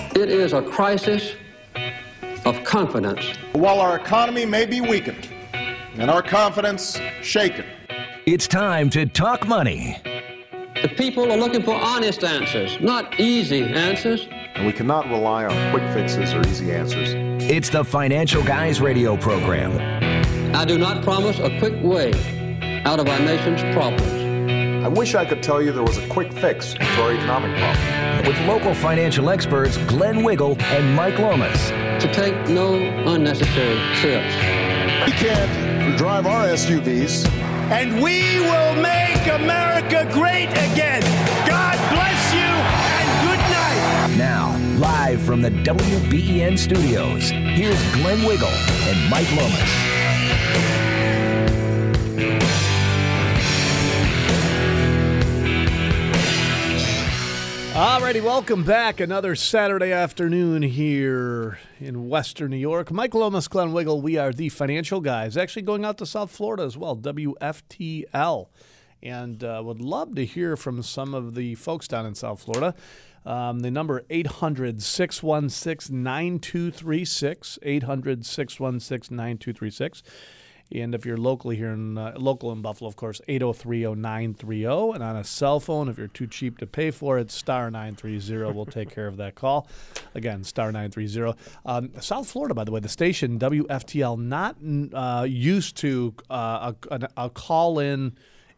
It is a crisis of confidence. While our economy may be weakened and our confidence shaken, It's time to talk money. The people are looking for honest answers, not easy answers. and we cannot rely on quick fixes or easy answers. It's the Financial Guys radio program. I do not promise a quick way out of our nation's problems. I wish I could tell you there was a quick fix to our economic problem. With local financial experts Glenn Wiggle and Mike Lomas. To take no unnecessary trips. we can't drive our SUVs. and we will make America great again. God bless you and good night. Now, live from the WBEN studios, here's Glenn Wiggle and Mike Lomas. Alrighty, welcome back. Another Saturday afternoon here in Western New York. Mike Lomas, Glenn Wiggle. We are the financial guys. Actually, going out to South Florida as well, WFTL, and uh, would love to hear from some of the folks down in South Florida. Um, the number 800 616 9236. 800 616 9236. And if you're locally here in uh, local in Buffalo, of course, 8030930. And on a cell phone, if you're too cheap to pay for it, star 930 will take care of that call. Again, star 930. Um, South Florida, by the way, the station WFTL not uh, used to uh, a, a, a call in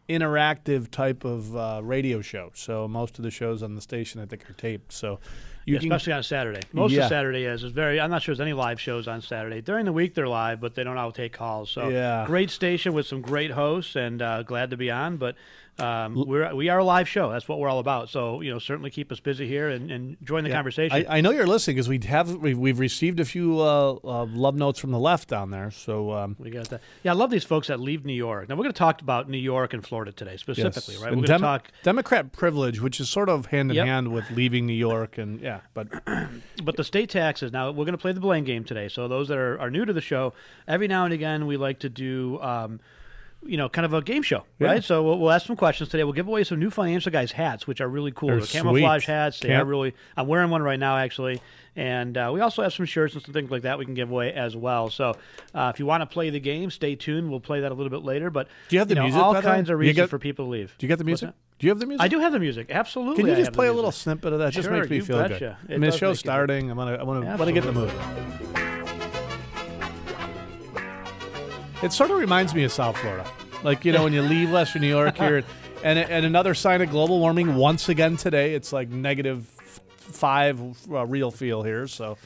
interactive type of uh, radio show. So most of the shows on the station, I think, are taped. So you Yeah, can especially on Saturday. Most Yeah. of Saturday is. It's very. I'm not sure there's any live shows on Saturday. During the week they're live, but they don't all take calls. So Yeah. great station with some great hosts, and uh, glad to be on. But um, we're we are a live show. That's what we're all about. So you know, certainly keep us busy here and, and join the Yeah. conversation. I, I know you're listening because we have we've, we've received a few uh, uh, love notes from the left down there. So um, we got that. Yeah, I love these folks that leave New York. Now we're going to talk about New York and Florida today specifically, yes. right? We're going to Dem- talk. Democrat privilege, which is sort of hand in Yep. hand with leaving New York, and yeah, but But the state taxes. Now we're going to play the blame game today. So those that are, are new to the show, every now and again we like to do, um, you know, kind of a game show, Yeah. right? So we'll, we'll ask some questions today. We'll give away some new financial guys hats, which are really cool. They're camouflage hats. They are really. I'm wearing one right now, actually. And uh, we also have some shirts and some things like that we can give away as well. So uh, if you want to play the game, stay tuned. We'll play that a little bit later. But Do you have the know, music, All by the way? kinds of reasons get- for people to leave. do you get the music? Do you have the music? I do have the music. Absolutely. Can you just play a little snippet of that? Just makes me feel betcha. good. It I mean, the show's you starting. I'm gonna, I want to, want to get the mood. It sort of reminds me of South Florida, like you know when you leave Western New York here, and and another sign of global warming once again today. It's like negative five uh, real feel here, so.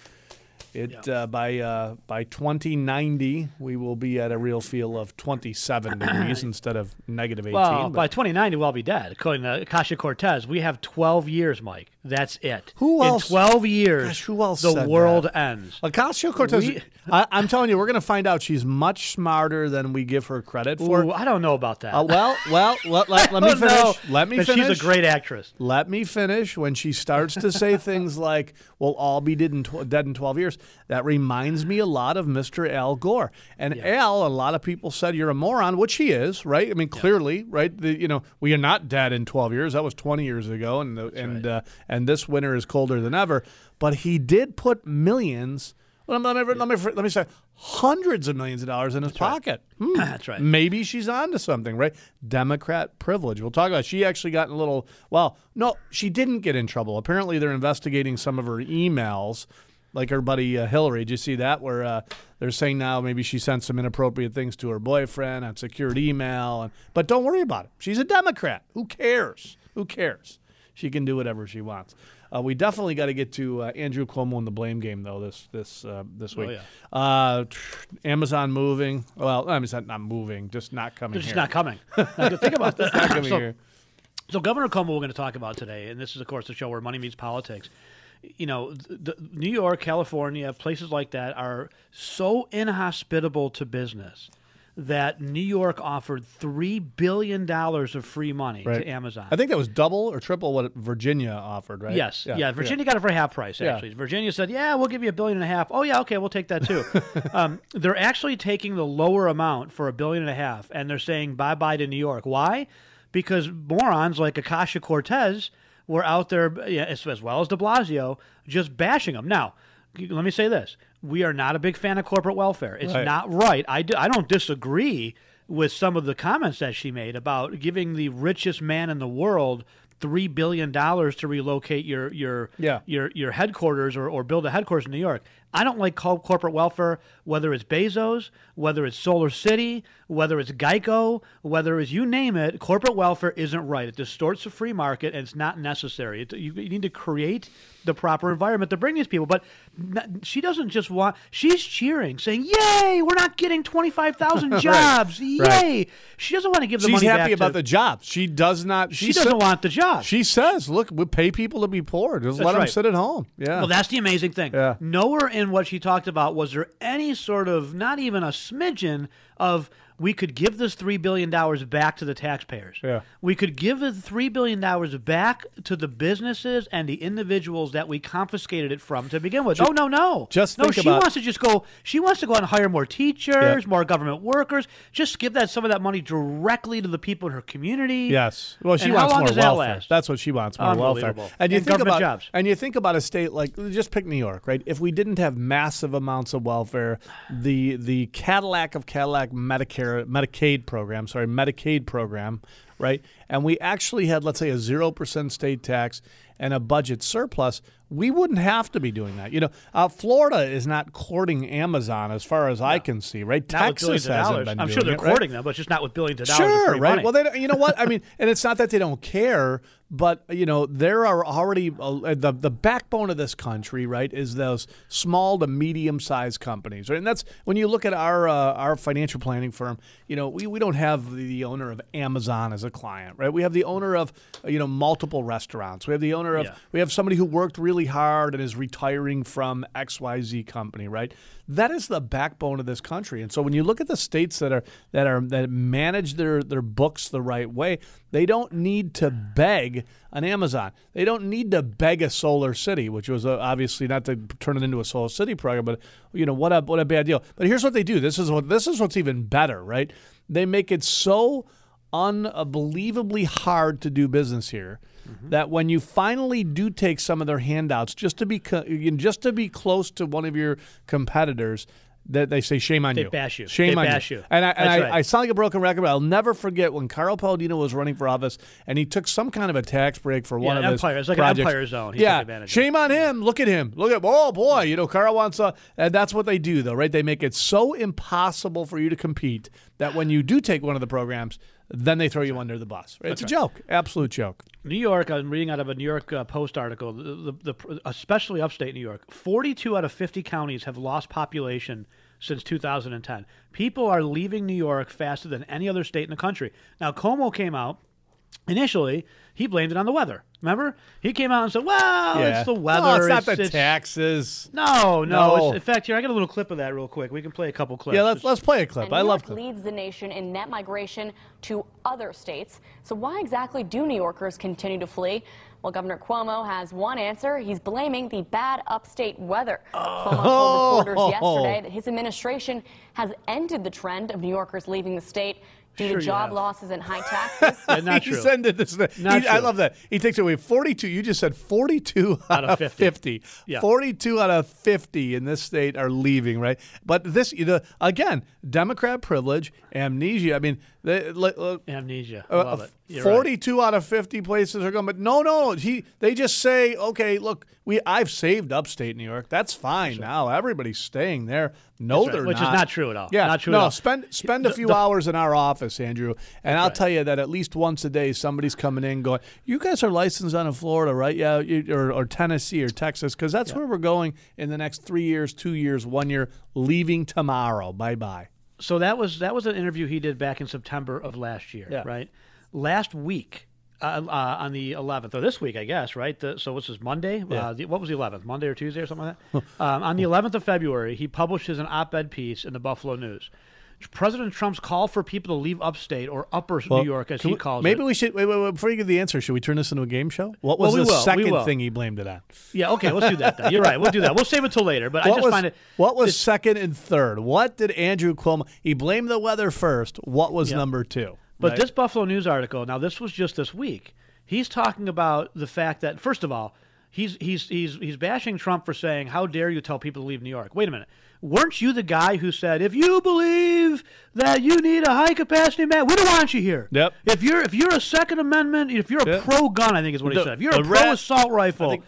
It uh, by uh, by 2090 we will be at a real feel of 27 degrees instead of negative 18. Well, but- by 2090, we'll all be dead. According to Ocasio Cortez, we have 12 years, Mike. That's it. Who In else- 12 years, Gosh, who else the world that? ends. Ocasio Cortez. I, I'm telling you, we're going to find out she's much smarter than we give her credit for. Ooh, I don't know about that. Uh, well, well, let, let, let me finish. no, let me finish. She's a great actress. Let me finish. When she starts to say things like, "We'll all be dead in, tw- dead in 12 years," that reminds me a lot of Mr. Al Gore. And Al, a lot of people said you're a moron, which he is, right? I mean, clearly, right? The, you know, we are not dead in 12 years. That was 20 years ago, and the, and uh, and this winter is colder than ever. But he did put millions. Let me, let me, let me, let me say hundreds of millions of dollars in his pocket. Hmm. That's right. Maybe she's onto something, right? Democrat privilege. We'll talk about. It. She actually got in a little. Well, no, she didn't get in trouble. Apparently, they're investigating some of her emails, like her buddy uh, Hillary. Did you see that? Where uh, they're saying now maybe she sent some inappropriate things to her boyfriend on secured email. And, but don't worry about it. She's a Democrat. Who cares? Who cares? She can do whatever she wants. Uh, we definitely got to get to uh, Andrew Cuomo in the blame game though this this uh, this week. yeah. uh, Amazon moving. Well, I mean, not, not moving, just not coming. Just not coming. Now, think about this. Not coming so, here. so Governor Cuomo, we're going to talk about today, and this is, of course, the show where money meets politics. you know, the New York, California, places like that are so inhospitable to business that New York offered three billion dollars of free money Right. to Amazon. I think that was double or triple what Virginia offered, right? Yes, yeah. Virginia got it for half price. Yeah. Actually, Virginia said, "Yeah, we'll give you a billion and a half." Oh yeah, okay, we'll take that too. um, they're actually taking the lower amount for a billion and a half, and they're saying bye bye to New York. Why? Because morons like Ocasio Cortez were out there, yeah, as, as well as De Blasio, just bashing them. Now, let me say this: we are not a big fan of corporate welfare. It's Right. not right. I, do, I don't disagree with some of the comments that she made about giving the richest man in the world three billion dollars to relocate your your Yeah. your your headquarters or, or build a headquarters in New York. I don't like co- corporate welfare, whether it's Bezos, whether it's Solar City, whether it's Geico, whether it's you name it. Corporate welfare isn't right. It distorts the free market, and it's not necessary. It, you, you need to create the proper environment to bring these people. But she doesn't just want. She's cheering, saying, "Yay! We're not getting twenty five thousand jobs! Yay!" right. She doesn't want to give the money back. She's money happy about to, the job. She does not. She doesn't want the job. She says, "Look, we pay people to be poor. Just That's let them sit at home." Yeah. Well, that's the amazing thing. Yeah. Nowhere in what she talked about was there any sort of, not even a smidgen of, we could give this $3 billion back to the taxpayers. Yeah. We could give the $3 billion back to the businesses and the individuals that we confiscated it from to begin with. oh, no, no. just no, she about- wants to just go, she wants to go out and hire more teachers, Yeah. more government workers, just give that some of that money directly to the people in her community. Yes. Well, she And wants more that welfare. last? That's what she wants, more welfare. And you And think about jobs. and you think about a state like just pick New York, right? If we didn't have massive amounts of welfare, the the Cadillac of Cadillac Medicare Medicaid program, sorry, Medicaid program, right? And we actually had let's say a 0% state tax and a budget surplus, we wouldn't have to be doing that. You know, uh, Florida is not courting Amazon as far as I can see, right? Not Texas hasn't been I'm sure they're it, right? courting them, but just not with billions of dollars. Sure, right? money. Well, they, you know what I mean, and it's not that they don't care, but you know there are already uh, the the backbone of this country, right? Is those small to medium sized companies, right? And that's when you look at our uh, our financial planning firm. You know, we, we don't have the owner of Amazon as a client, right? We have the owner of you know multiple restaurants. We have the owner of Yeah. we have somebody who worked really hard and is retiring from XYZ company, right? That is the backbone of this country. And so when you look at the states that are that are that manage their their books the right way, they don't need to beg an Amazon. They don't need to beg a Solar City, which was uh, obviously not to turn it into a Solar City program, but you know what a what a bad deal. But here's what they do. This is what this is what's even better, right? They make it so unbelievably hard to do business here Mm-hmm. that when you finally do take some of their handouts just to be co- just to be close to one of your competitors that they say shame on They you bash you. shame They on bash you. you. and I, and I, right. I sound like a broken record but I'll never forget when Carl Paladino was running for office and he took some kind of a tax break for one Yeah, of his Empire. It's like an projects. Empire zone. He yeah shame on him look at him look at oh boy you know Carl wants a and that's what they do though right they make it so impossible for you to compete that when you do take one of the programs then they throw you under the bus right? it's a joke absolute joke New York, I'm reading out of a New York uh, Post article, the, the, the, especially upstate New York, 42 out of 50 counties have lost population since 2010. People are leaving New York faster than any other state in the country. Now, Cuomo came out. Initially, he blamed it on the weather. Remember? He came out and said, well, it's the weather. no, it's not it's- the it's- taxes No, no. No. It's, in fact, here, I got a little clip of that real quick. We can play a couple clips. yeah let's, let's play a clip And I New love York clips leads the nation in net migration to other states. So why exactly do New Yorkers continue to flee? Well, Governor Cuomo has one answer. He's blaming the bad upstate weather. Cuomo told oh. reporters yesterday that his administration has ended the trend of New Yorkers leaving the state due Sure to job have. losses and high taxes. Yeah, not true. sent it this. Not he- I love that. He takes away 42. You just said 42 out, of of 50. 50. Yeah. 42 out of 50 in this state are leaving, right? But this, you know, again, Democrat privilege, amnesia. I mean, they, like, uh, Amnesia. I uh, love it. You're right. 42 out of 50 places are going, but no, no. He they just say, okay, look, we I've saved upstate New York. That's fine now. Everybody's staying there. No, right, they're not. which is not. not true at all. Yeah, Not true no, at all. spend spend a few the- hours in our office, Andrew, and I'll right. tell you that at least once a day somebody's coming in going, "You guys are licensed out of Florida, right? Yeah, you, or, or Tennessee or Texas, because that's where we're going in the next three years, two years, one year, leaving tomorrow. Bye bye." so that was that was an interview he did back in September of last year, Yeah. right? Last week, Uh, uh, on the 11th, or this week, I guess, right? The, so what's this, Monday? Yeah. Uh, the, what was the 11th? Monday or Tuesday or something like that? um, on the 11th of February, he publishes an op ed piece in the Buffalo News. President Trump's call for people to leave upstate or upper Well, New York, as he we- calls maybe it. Maybe we should wait, wait, wait, before you give the answer. Should we turn this into a game show? What was Well, we the will, second thing he blamed it on? Yeah, okay, let's do that then. You're right. We'll do that. We'll save it till later. But I what just was, find it. what was second and third? What did Andrew Cuomo? He blamed the weather first. What was Yeah. number two? But right? this Buffalo News article, now this was just this week. He's talking about the fact that first of all, he's he's he's he's bashing Trump for saying, "How dare you tell people to leave New York?" Wait a minute. Weren't you the guy who said, "If you believe that you need a high capacity man, we don't want you here." Yep. If you're if you're a Second Amendment, if you're a Yep. pro gun, I think is what he said. If you're the a pro rat- assault rifle,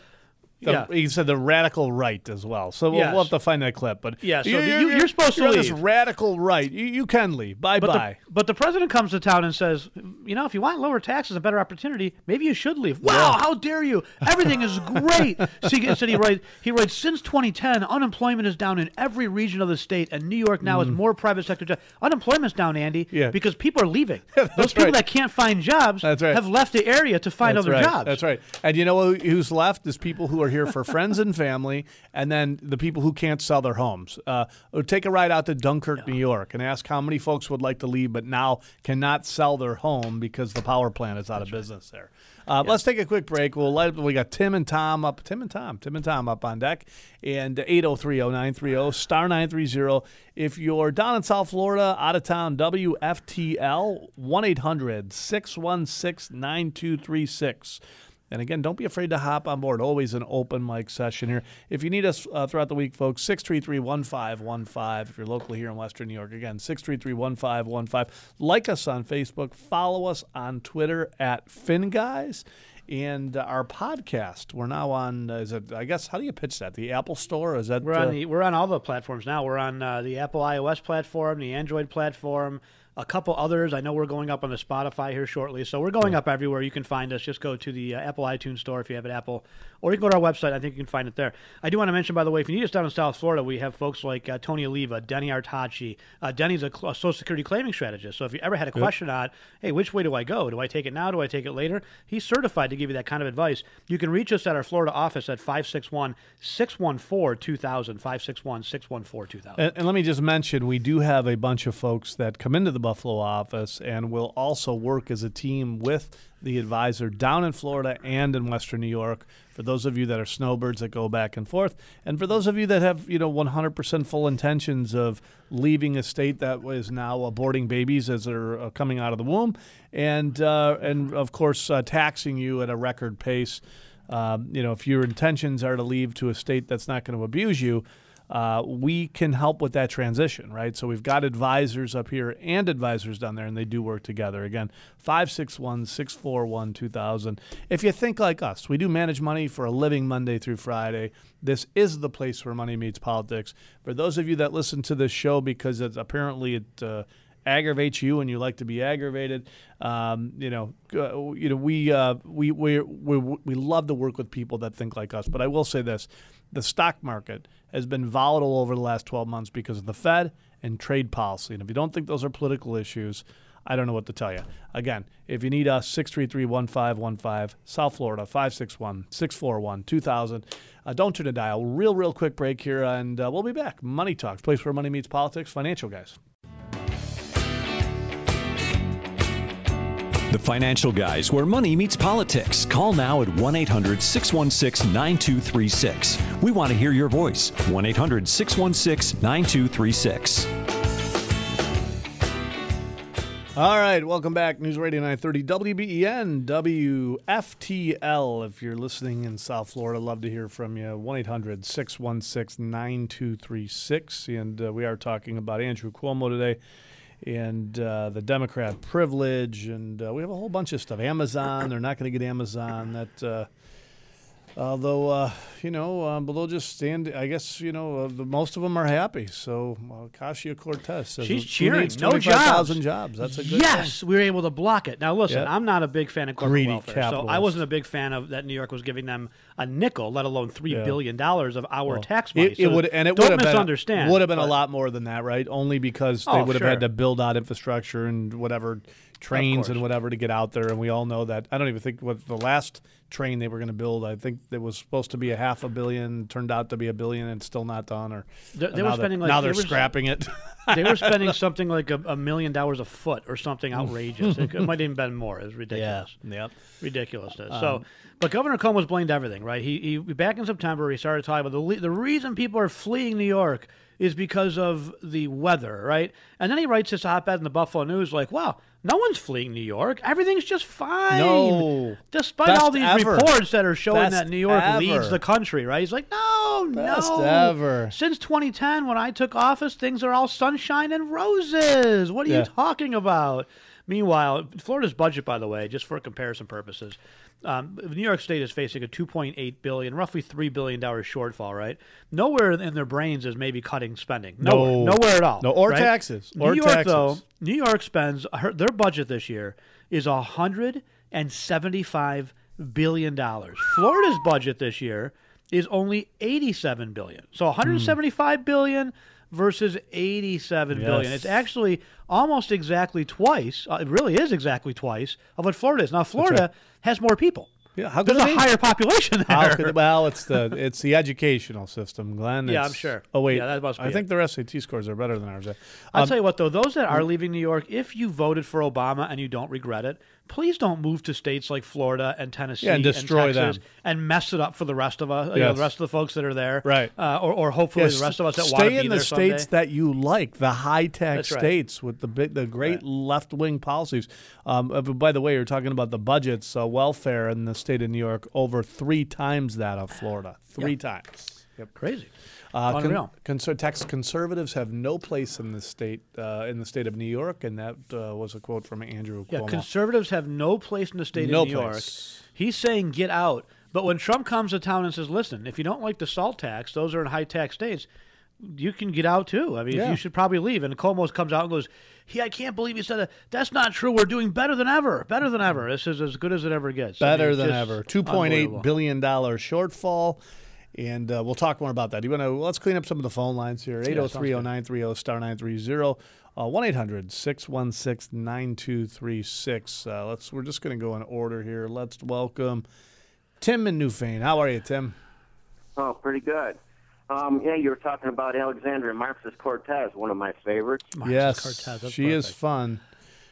The- yeah. He said the radical right as well. So we'll, Yes. we'll have to find that clip. But Yeah, so you're, the- you- you're supposed to you're this leave. radical right. You, you can leave. Bye But bye. the, but the president comes to town and says, you know, if you want lower taxes, a better opportunity, maybe you should leave. Wow, how dare you? Everything is great. so he said he writes, he writes, since 2010, unemployment is down in every region of the state, and New York now has more private sector jobs. Unemployment's down, Andy, Mm. Yeah. because people are leaving. Those people right. that can't find jobs right. have left the area to find That's other right. jobs. That's right. And you know who's left is people who are here for friends and family, and then the people who can't sell their homes. Uh, take a ride out to Dunkirk, New York, and ask how many folks would like to leave, but now cannot sell their home because the power plant is out of business there. Uh, Let's take a quick break. We'll let, we got Tim and Tom up. Tim and Tom. Tim and Tom up on deck. And 8030930 star 930. If you're down in South Florida, out of town, WFTL 1 800 616 9236. And again, don't be afraid to hop on board. Always an open mic session here. If you need us uh, throughout the week, folks, 633 1515. If you're locally here in Western New York, again, 633 1515. Like us on Facebook. Follow us on Twitter at FinGuys. And uh, our podcast, we're now on, uh, is it, I guess, how do you pitch that? The Apple Store? Is that We're uh, on the we're on all the platforms now. We're on uh, the Apple iOS platform, the Android platform, a couple others. I know we're going up on the Spotify here shortly, so we're going up everywhere. You can find us. Just go to the uh, Apple iTunes Store if you have an Apple, or you can go to our website. I think you can find it there. I do want to mention, by the way, if you need us down in South Florida, we have folks like uh, Tony Oliva, Denny Artachi. Uh, Denny's a, a Social Security claiming strategist. So if you ever had a question on, hey, which way do I go? Do I take it now? Do I take it later? He's certified to give you that kind of advice. You can reach us at our Florida office at 561 614 2000. 561 614 2000. And, and let me just mention, we do have a bunch of folks that come into the Buffalo office and will also work as a team with the advisor down in Florida and in Western New York. For those of you that are snowbirds that go back and forth, and for those of you that have you know 100% full intentions of leaving a state that is now aborting babies as they're uh, coming out of the womb, and uh, and of course uh, taxing you at a record pace. Um, you know, if your intentions are to leave to a state that's not going to abuse you, uh, we can help with that transition, right? So we've got advisors up here and advisors down there, and they do work together. Again, 561 641 2000. If you think like us, we do manage money for a living Monday through Friday. This is the place where money meets politics. For those of you that listen to this show because it's apparently it. Uh, aggravates you and you like to be aggravated. Um, you know, uh, you know, we, uh, we, we, we, we love to work with people that think like us. But I will say this the stock market has been volatile over the last 12 months because of the Fed and trade policy. And if you don't think those are political issues, I don't know what to tell you. Again, if you need us, 633 1515, South Florida, 561 641 2000. Uh, don't turn a dial. Real, real quick break here, and uh, we'll be back. Money Talks, place where money meets politics, financial guys. The Financial Guys, where money meets politics. Call now at 1 800 616 9236. We want to hear your voice. 1 800 616 9236. All right, welcome back. News Radio 930 WBEN, WFTL. If you're listening in South Florida, love to hear from you. 1 800 616 9236. And uh, we are talking about Andrew Cuomo today and uh, the Democrat privilege. And uh, we have a whole bunch of stuff. Amazon, they're not going to get Amazon. That. Although, uh, you know, um, but they'll just stand. I guess you know uh, the, most of them are happy. So uh, Kasia Cortez says She's cheering. needs No jobs. jobs. That's a good yes, thing. we were able to block it. Now, listen, Yeah. I'm not a big fan of corporate Greedy welfare, so I wasn't a big fan of that New York was giving them a nickel, let alone three Yeah. billion dollars of our Well, tax money. It, it So would and it would have been misunderstand. would have been a lot more than that, right? Only because they Oh, would have sure. had to build out infrastructure and whatever trains and whatever to get out there. And we all know that. I don't even think what the last train they were going to build. I think it was supposed to be a half a billion, turned out to be a billion, and still not done. Or They- they were spending, like- now they they're were- scrapping it. they were spending something like a, a million dollars a foot or something outrageous. it, it might even been more. It was ridiculous. Yep. Ridiculousness. Um, so, but Governor Cuomo's blamed everything, right? He, he back in September he started talking about the the reason people are fleeing New York is because of the weather, right? And then he writes this op-ed in the Buffalo News, like, "Wow, no one's fleeing New York. Everything's just fine." No. despite Best all these ever. reports that are showing Best that New York leads the country, right? He's like, "No, Best no, ever. Since 2010, when I took office, things are all sunshine and roses. What are Yeah. you talking about?" Meanwhile, Florida's budget, by the way, just for comparison purposes, um, New York State is facing a 2.8 billion, roughly three billion dollars shortfall. Right? Nowhere in their brains is maybe cutting spending. Nowhere, No. nowhere at all. No, or right? taxes. New Or York, taxes. though, New York spends their budget this year is hundred and seventy-five billion dollars. Florida's budget this year is only eighty-seven billion. So one hundred seventy-five billion versus eighty-seven billion. Yes. It's actually almost exactly twice. Uh, it really is exactly twice of what Florida is. Now, Florida has more people. Yeah, how could There's it a higher population there. Could, well, it's the it's the educational system, Glenn. Yeah, I'm sure. Oh wait, Yeah, that must I be think their SAT scores are better than ours. I'll Um, tell you what, though, those that are leaving New York, if you voted for Obama and you don't regret it, please don't move to states like Florida and Tennessee Yeah, and destroy Texas them. and mess it up for the rest of us, you know, the rest of the folks that are there, Right. Uh, or, or hopefully Yes, the rest of us that stay want to be in the states someday. that you like, the high tech right. states with the big, the great left wing policies. Um, uh, by the way, you're talking about the budgets, uh, welfare in the state of New York over three times that of Florida, three times. Yep. Crazy. Uh, con- conser- tax conservatives have no place in the state uh, in the state of New York, and that uh, was a quote from Andrew Yeah, Cuomo. conservatives have no place in the state No of New place. York. He's saying get out. But when Trump comes to town and says, listen, if you don't like the salt tax, those are in high tax states, you can get out too. I mean, Yeah. you should probably leave. And Cuomo comes out and goes, "He, I can't believe you said that. That's not true. We're doing better than ever. Better than ever. This is as good as it ever gets. I mean, Better than ever. Two point eight billion dollar shortfall, and uh, we'll talk more about that. You want to? Let's clean up some of the phone lines here. 803-0930, star nine three zero. Uh, One 9236 Uh Let's. We're just going to go in order here. Let's welcome Tim in Newfane. How are you, Tim? Oh, pretty good. Um, yeah, you were talking about Alexandria Marxis Cortez, one of my favorites. yes, Cortez, that's she is fun.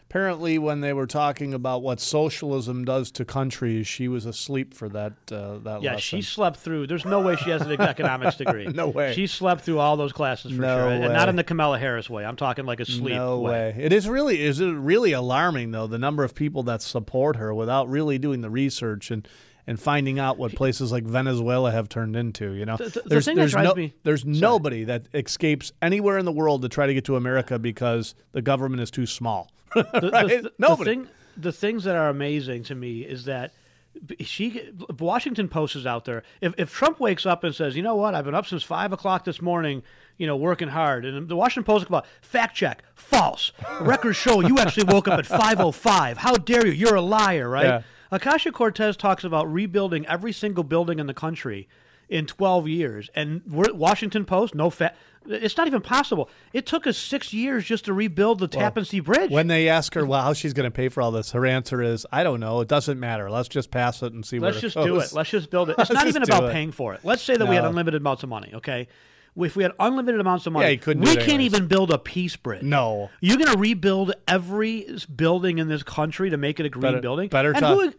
Apparently, when they were talking about what socialism does to countries, she was asleep for that. Uh, that Yeah, lesson. she slept through. There's no way she has an economics degree. No way. She slept through all those classes for No sure, and not in the Kamala Harris way. I'm talking like a sleep No way. way. It is really is it really alarming though the number of people that support her without really doing the research and and finding out what places like Venezuela have turned into. You know, The- the- the there's thing there's no there's nobody that escapes anywhere in the world to try to get to America because the government is too small. the, the- Right? the- the Nobody. thing, the things that are amazing to me is that she, Washington Post is out there. If, if Trump wakes up and says, you know what, I've been up since five o'clock this morning, you know, working hard, and the Washington Post will come out, fact check, false. Records show you actually woke up at five o five. How dare you? You're a liar, right? Yeah. Ocasio Cortez talks about rebuilding every single building in the country in 12 years. And we're, Washington Post, no fat. It's not even possible. It took us six years just to rebuild the Tappan Zee Bridge. When they ask her, well, how she's going to pay for all this, her answer is, I don't know. It doesn't matter. Let's just pass it and see where Let's just do it. Let's just build it. It's Let's not even about it. paying for it. Let's say that we had unlimited amounts of money, okay? If we had unlimited amounts of money, Yeah, you couldn't we can't even build a peace bridge. No. You're going to rebuild every building in this country to make it a green Better- building? better and talk- who,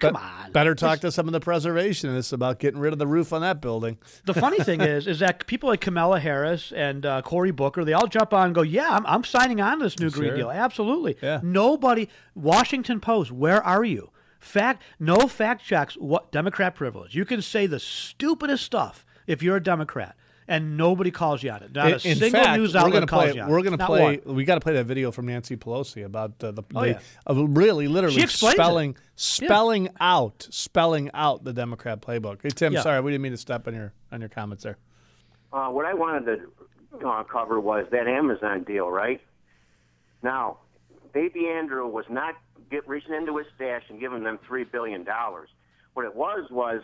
Come on. Better talk to some of the preservationists about getting rid of the roof on that building. The funny thing is, is that people like Kamala Harris and uh, Cory Booker, they all jump on and go, "Yeah, I'm, I'm signing on to this new Green Deal. Absolutely." Yeah. Nobody. Washington Post, where are you? Fact, no fact checks. What Democrat privilege? You can say the stupidest stuff if you're a Democrat, and nobody calls you on it. Not in, a single fact, news we're outlet gonna calls play. you on We're going to Not play. one. We got to play that video from Nancy Pelosi about uh, the, Oh, the yeah. uh, really, literally She explains it. spelling spelling out spelling out the Democrat playbook. Hey Tim, Yeah. sorry, we didn't mean to step on your on your comments there. Uh, what I wanted to uh, cover was that Amazon deal, right? Now, Baby Andrew was not get reaching into his stash and giving them three billion dollars. What it was was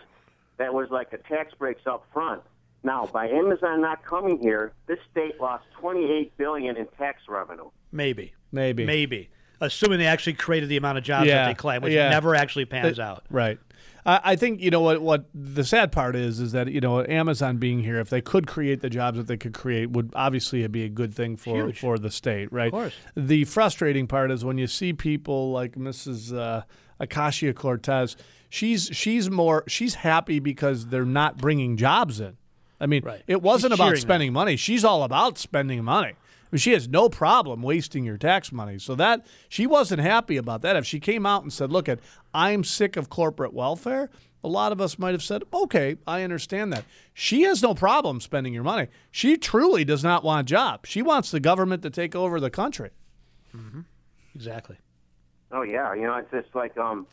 that was like a tax breaks up front. Now, by Amazon not coming here, this state lost twenty-eight billion in tax revenue. Maybe. Maybe. Maybe. assuming they actually created the amount of jobs Yeah, that they claim, which yeah. never actually pans Uh, out. Right. I I think you know what what the sad part is is that you know Amazon being here, if they could create the jobs that they could create, would obviously be a good thing for Huge. for the state, right? Of course. The frustrating part is when you see people like Mrs. Uh, Ocasio Cortez. She's she's more she's happy because they're not bringing jobs in. I mean, Right. it wasn't She's about cheering them. spending money. She's all about spending money. I mean, she has no problem wasting your tax money. So that she wasn't happy about that. If she came out and said, "Look, at I'm sick of corporate welfare," a lot of us might have said, "Okay, I understand that." She has no problem spending your money. She truly does not want jobs. She wants the government to take over the country. Mm-hmm. Exactly. Oh yeah, you know it's just like um,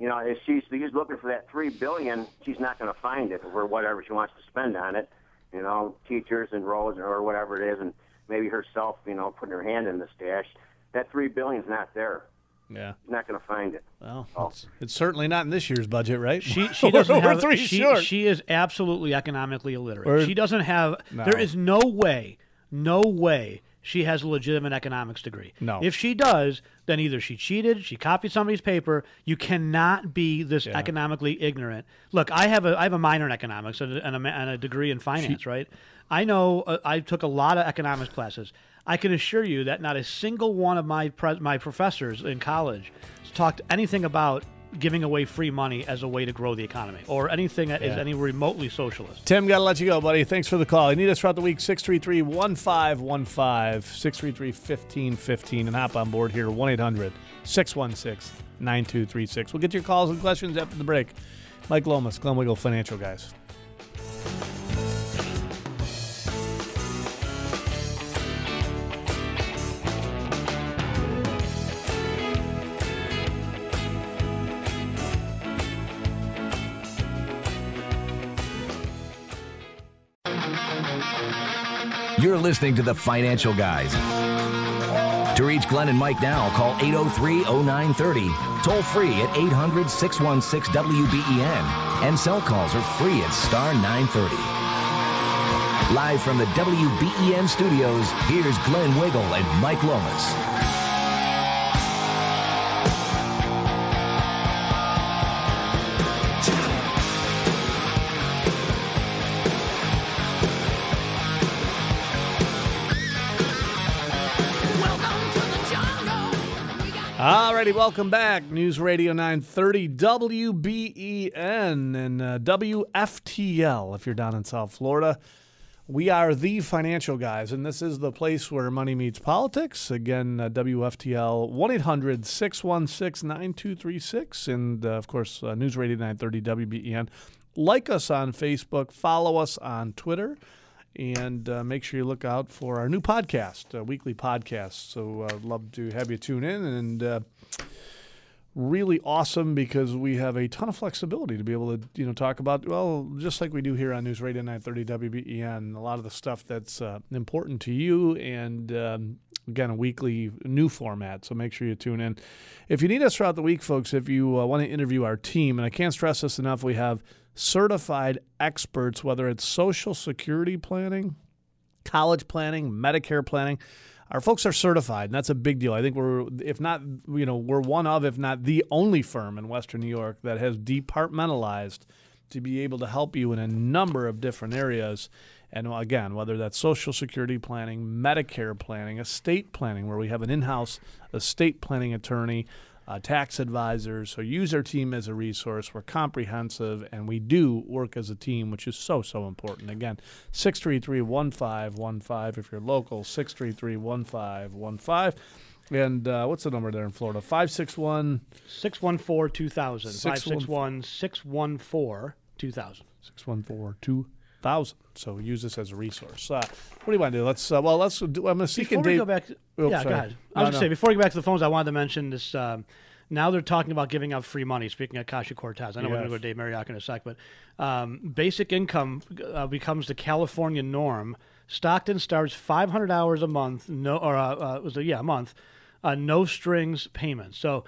you know if she's she's looking for that three billion, she's not going to find it or whatever she wants to spend on it. You know, teachers and roads or whatever it is, and maybe herself, you know, putting her hand in the stash. That three billion's not there. Yeah. She's not going to find it. Well, it's, it's certainly not in this year's budget, right? She she doesn't we're have three she, short. she is absolutely economically illiterate. We're- she doesn't have No. there is no way, no way she has a legitimate economics degree. No. If she does, then either she cheated, she copied somebody's paper. You cannot be this economically ignorant. Look, I have a I have a minor in economics and a, and a, ma- and a degree in finance, right? I know uh, I took a lot of economics classes. I can assure you that not a single one of my pre- my professors in college talked anything about giving away free money as a way to grow the economy or anything that is Yeah. any remotely socialist. Tim, got to let you go, buddy. Thanks for the call. You need us throughout the week, 633 1515, 633 1515, and hop on board here, 1 800 616 9236. We'll get to your calls and questions after the break. Mike Lomas, Glenn Wiggle, Financial Guys. You're listening to the Financial Guys. To reach Glenn and Mike now, call 803 0930, toll free at 800 616 WBEN, and cell calls are free at star 930. Live from the WBEN studios, here's Glenn Wiggle and Mike Lomas. Alrighty, welcome back. News Radio 930 WBEN and uh, WFTL if you're down in South Florida. We are the financial guys, and this is the place where money meets politics. Again, uh, WFTL 1 800 616 9236. And uh, of course, uh, News Radio 930 WBEN. Like us on Facebook, follow us on Twitter, and uh, make sure you look out for our new podcast, a weekly podcast. So uh, love to have you tune in and. Uh, really awesome because we have a ton of flexibility to be able to you know talk about well just like we do here on News Radio 930 WBEN a lot of the stuff that's uh, important to you and um, again a weekly new format so make sure you tune in if you need us throughout the week folks if you uh, want to interview our team and I can't stress this enough we have certified experts whether it's social security planning college planning, Medicare planning. Our folks are certified, and that's a big deal. I think we're, if not, you know, we're one of, if not the only firm in Western New York that has departmentalized to be able to help you in a number of different areas. And again, whether that's Social Security planning, Medicare planning, estate planning, where we have an in house estate planning attorney, uh, tax advisors. So use our team as a resource. We're comprehensive and we do work as a team, which is so, so important. Again, 633 1515 if you're local, 633 1515. And uh, what's the number there in Florida? 561 614 2000. Six one- 561 614 2000. 614 2000. So use this as a resource. Uh, what do you want to do? Let's, uh, well, let's do, I'm going to seek Before and we go back, to, Oh, yeah, sorry. go ahead. I No, was going no. to say before we get back to the phones, I wanted to mention this. Um, now they're talking about giving out free money. Speaking of Kasha Cortez, I know we're going to go to Dave Marriott in a sec, but um, basic income uh, becomes the California norm. Stockton starts 500 hours a month, no, or uh, uh, was it, yeah, a month, uh, no strings payments. So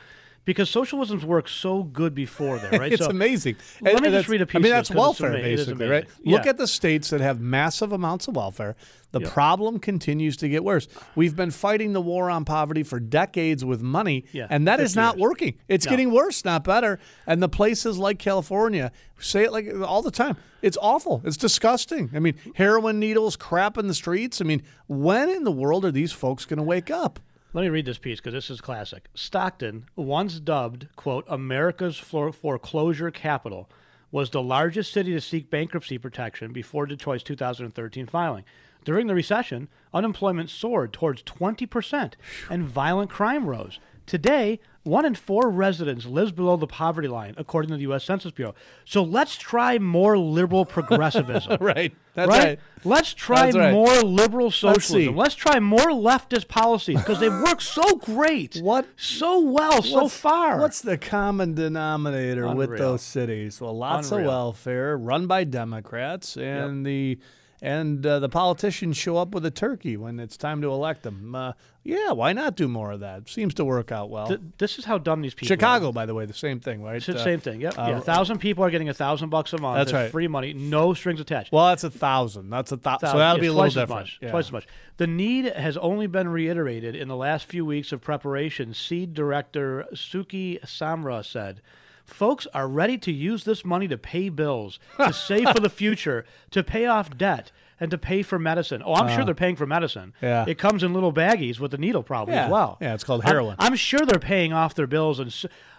because socialism's worked so good before there, right? it's so, amazing. Let And me just read a piece. I mean, that's this 'cause it's welfare, basically, right? amazing. Look at the states that have massive amounts of welfare. The Yep. problem continues to get worse. We've been fighting the war on poverty for decades with money, Yeah, and that is not years. working. It's No. getting worse, not better. And the places like California say it like all the time. It's awful. It's disgusting. I mean, heroin needles, crap in the streets. I mean, when in the world are these folks going to wake up? Let me read this piece because this is classic. Stockton, once dubbed, quote, America's foreclosure capital, was the largest city to seek bankruptcy protection before Detroit's 2013 filing. During the recession, unemployment soared towards 20% and violent crime rose. Today, one in four residents lives below the poverty line, according to the U.S. Census Bureau. So let's try more liberal progressivism. Right. That's right. Let's try right. more liberal socialism. Let's try more leftist policies because they've worked so great, What so well, so far. What's the common denominator with those cities? Well, lots Unreal. of welfare run by Democrats, and the and uh, the politicians show up with a turkey when it's time to elect them. Uh, yeah, why not do more of that? Seems to work out well. Th- this is how dumb these people. Chicago, Are. by the way, the same thing, right? It's the Uh, same thing. Yep. uh, yeah. A thousand people are getting a thousand bucks a month. That's right. Free money, no strings attached. Well, that's a thousand. That's a thousand. So that'll yes, be a twice little as different. much. Yeah. Twice as much. The need has only been reiterated in the last few weeks of preparation. Seed director Sukhi Samra said. Folks are ready to use this money to pay bills, to save for the future, to pay off debt, and to pay for medicine. Oh, I'm sure uh. they're paying for medicine. Yeah. It comes in little baggies with the needle probably Yeah. as well. Yeah, it's called I'm- heroin. I'm, sure they're paying off their bills and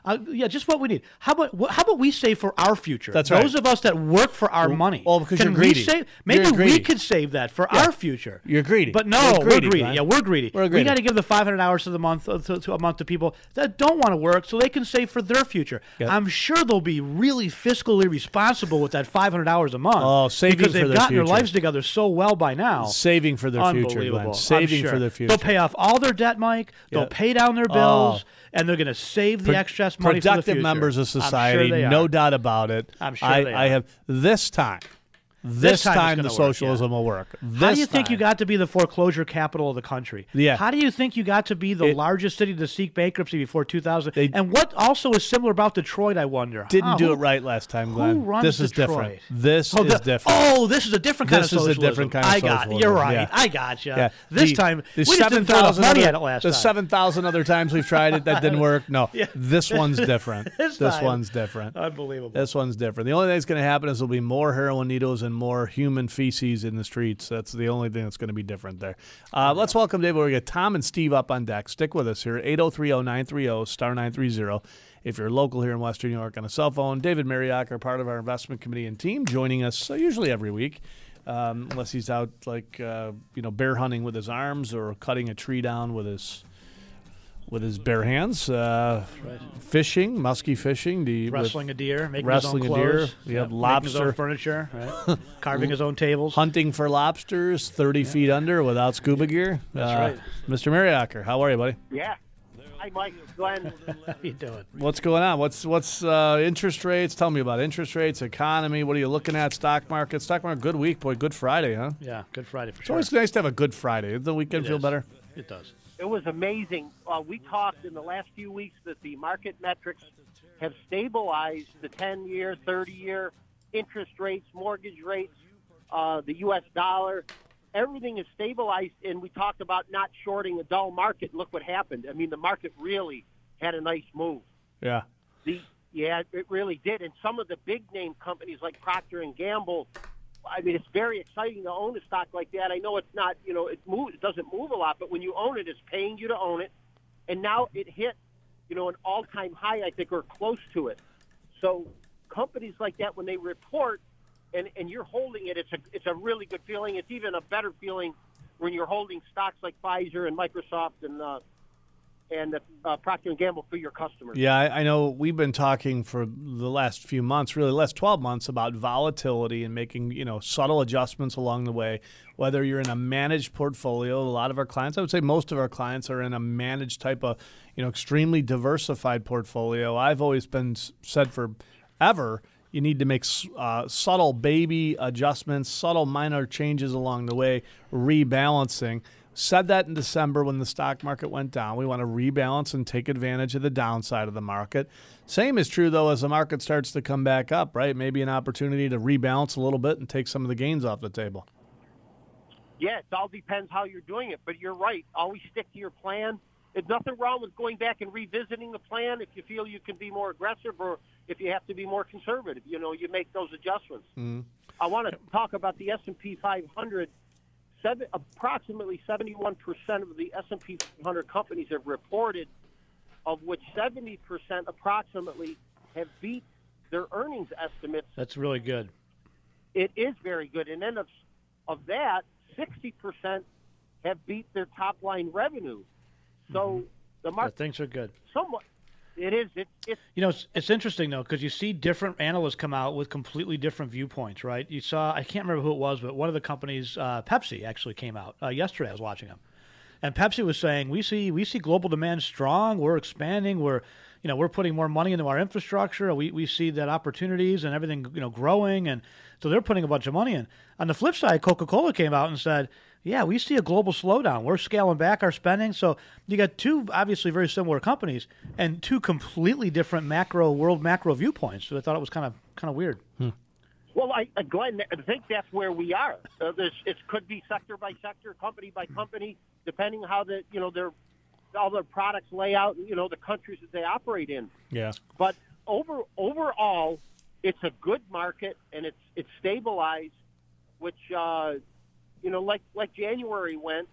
uh, yeah, just what we need. How about wh- how about we save for our future? That's right. Those of us that work for our money. well, because Can you're greedy. We save, maybe You're we could save that for our future. You're greedy. But no, we're greedy, greedy. Yeah, we're greedy. We're We got to give the 500 hours to the month uh, to, to a month to people that don't want to work, so they can save for their future. Yep. I'm sure they'll be really fiscally responsible with that 500 hours a month. Oh, saving because they've gotten their lives together so well by now. Saving for their future, Unbelievable. Glenn. Saving sure. for their future. They'll pay off all their debt, Mike. They'll pay down their Oh. bills, and they're going to save the Pro- excess money productive members of sure society, they no are. doubt about it. I'm sure I, they I have this time. This, time time, the socialism will work. This How do you think you got to be the foreclosure capital of the country? Yeah. How do you think you got to be the It- largest city to seek bankruptcy before 2000? They- and what also is similar about Detroit, I wonder? Didn't Huh, do who- it right last time, Glenn. runs this is Detroit? different. This Oh, is different. Oh, this is a different kind This of is a different kind of I got socialism, You're right. yeah. I got you. Yeah. This The- time, the we just didn't throw enough 7,000 money at it last the time. seven thousand other times we've tried it that didn't work. No, Yeah. this one's different. This this time. one's different. Unbelievable. This one's different. The only thing that's going to happen is there'll be more heroin needles and more human feces in the streets. That's the only thing that's going to be different there. Uh, let's welcome David. We got Tom and Steve up on deck. Stick with us here. 8030930 star 930. If you're local here in Western New York on a cell phone, David Mariocker, part of our investment committee and team, joining us uh, usually every week. Um, unless he's out like uh, you know bear hunting with his arms or cutting a tree down with his with his bare hands, uh, fishing, musky fishing, the Wrestling a deer, making wrestling his a own deer, clothes, you have making his own lobster. furniture, right? carving his own tables. hunting for lobsters, thirty feet under without scuba gear. That's Uh, right. Mr. Mariocker, how are you, buddy? Yeah. Hi, Mike. Glenn. How you doing? What's going on? What's what's uh, interest rates? Tell me about interest rates, economy. What are you looking at? Stock market. Stock market. Good week, boy. Good Friday, huh? Yeah, Good Friday for It's sure. always nice to have a good Friday. Does the weekend It feel is. better? It does. It was amazing. Uh, we talked in the last few weeks that the market metrics have stabilized the 10 year, 30 year interest rates, mortgage rates, uh, the U.S. dollar. Everything is stabilized, and we talked about not shorting a dull market. Look what happened. I mean, the market really had a nice move. Yeah. The yeah, it really did. And some of the big name companies like Procter and Gamble. I mean, it's very exciting to own a stock like that. I know it's not, you know, it move, it doesn't move a lot, but when you own it, it's paying you to own it. And now it hit, you know, an all-time high, I think, or close to it. So companies like that, when they report, and and you're holding it, it's a it's a really good feeling. It's even a better feeling when you're holding stocks like Pfizer and Microsoft and uh, and uh, Procter and Gamble for your customers. Yeah, I, I know we've been talking for the last few months, really last 12 months, about volatility and making, you know, subtle adjustments along the way. Whether you're in a managed portfolio, a lot of our clients, I would say most of our clients are in a managed type of, you know, extremely diversified portfolio. I've always been said forever, you need to make uh, subtle baby adjustments, subtle minor changes along the way, rebalancing. Said that in December when the stock market went down. We want to rebalance and take advantage of the downside of the market. Same is true though as the market starts to come back up, right? Maybe an opportunity to rebalance a little bit and take some of the gains off the table. Yeah, it all depends how you're doing it. But you're right. Always stick to your plan. There's nothing wrong with going back and revisiting the plan if you feel you can be more aggressive or if you have to be more conservative. You know, you make those adjustments. Mm-hmm. I want to talk about the S&P 500. Seven, approximately 71% of the S&P 500 companies have reported, of which 70% approximately have beat their earnings estimates. That's really good. It is very good. And then of, of that, 60% have beat their top line revenue. So Mm-hmm. the Yeah, market things are good. somewhat it is it, You know, it's, it's interesting though because you see different analysts come out with completely different viewpoints, right? You saw I can't remember who it was, but one of the companies, uh, Pepsi, actually came out uh, yesterday. I was watching them, and Pepsi was saying we see we see global demand strong. We're expanding. We're you know we're putting more money into our infrastructure. We we see that opportunities and everything you know growing, and so they're putting a bunch of money in. On the flip side, Coca Cola came out and said. Yeah, we see a global slowdown. We're scaling back our spending. So you got two obviously very similar companies and two completely different macro world macro viewpoints. So I thought it was kind of kind of weird. Well, I, uh, Glenn, I think that's where we are. Uh, it could be sector by sector, company by company, depending how the you know their all their products lay out, you know the countries that they operate in. Yeah. But over overall, it's a good market and it's it's stabilized, which uh, you know like like January went.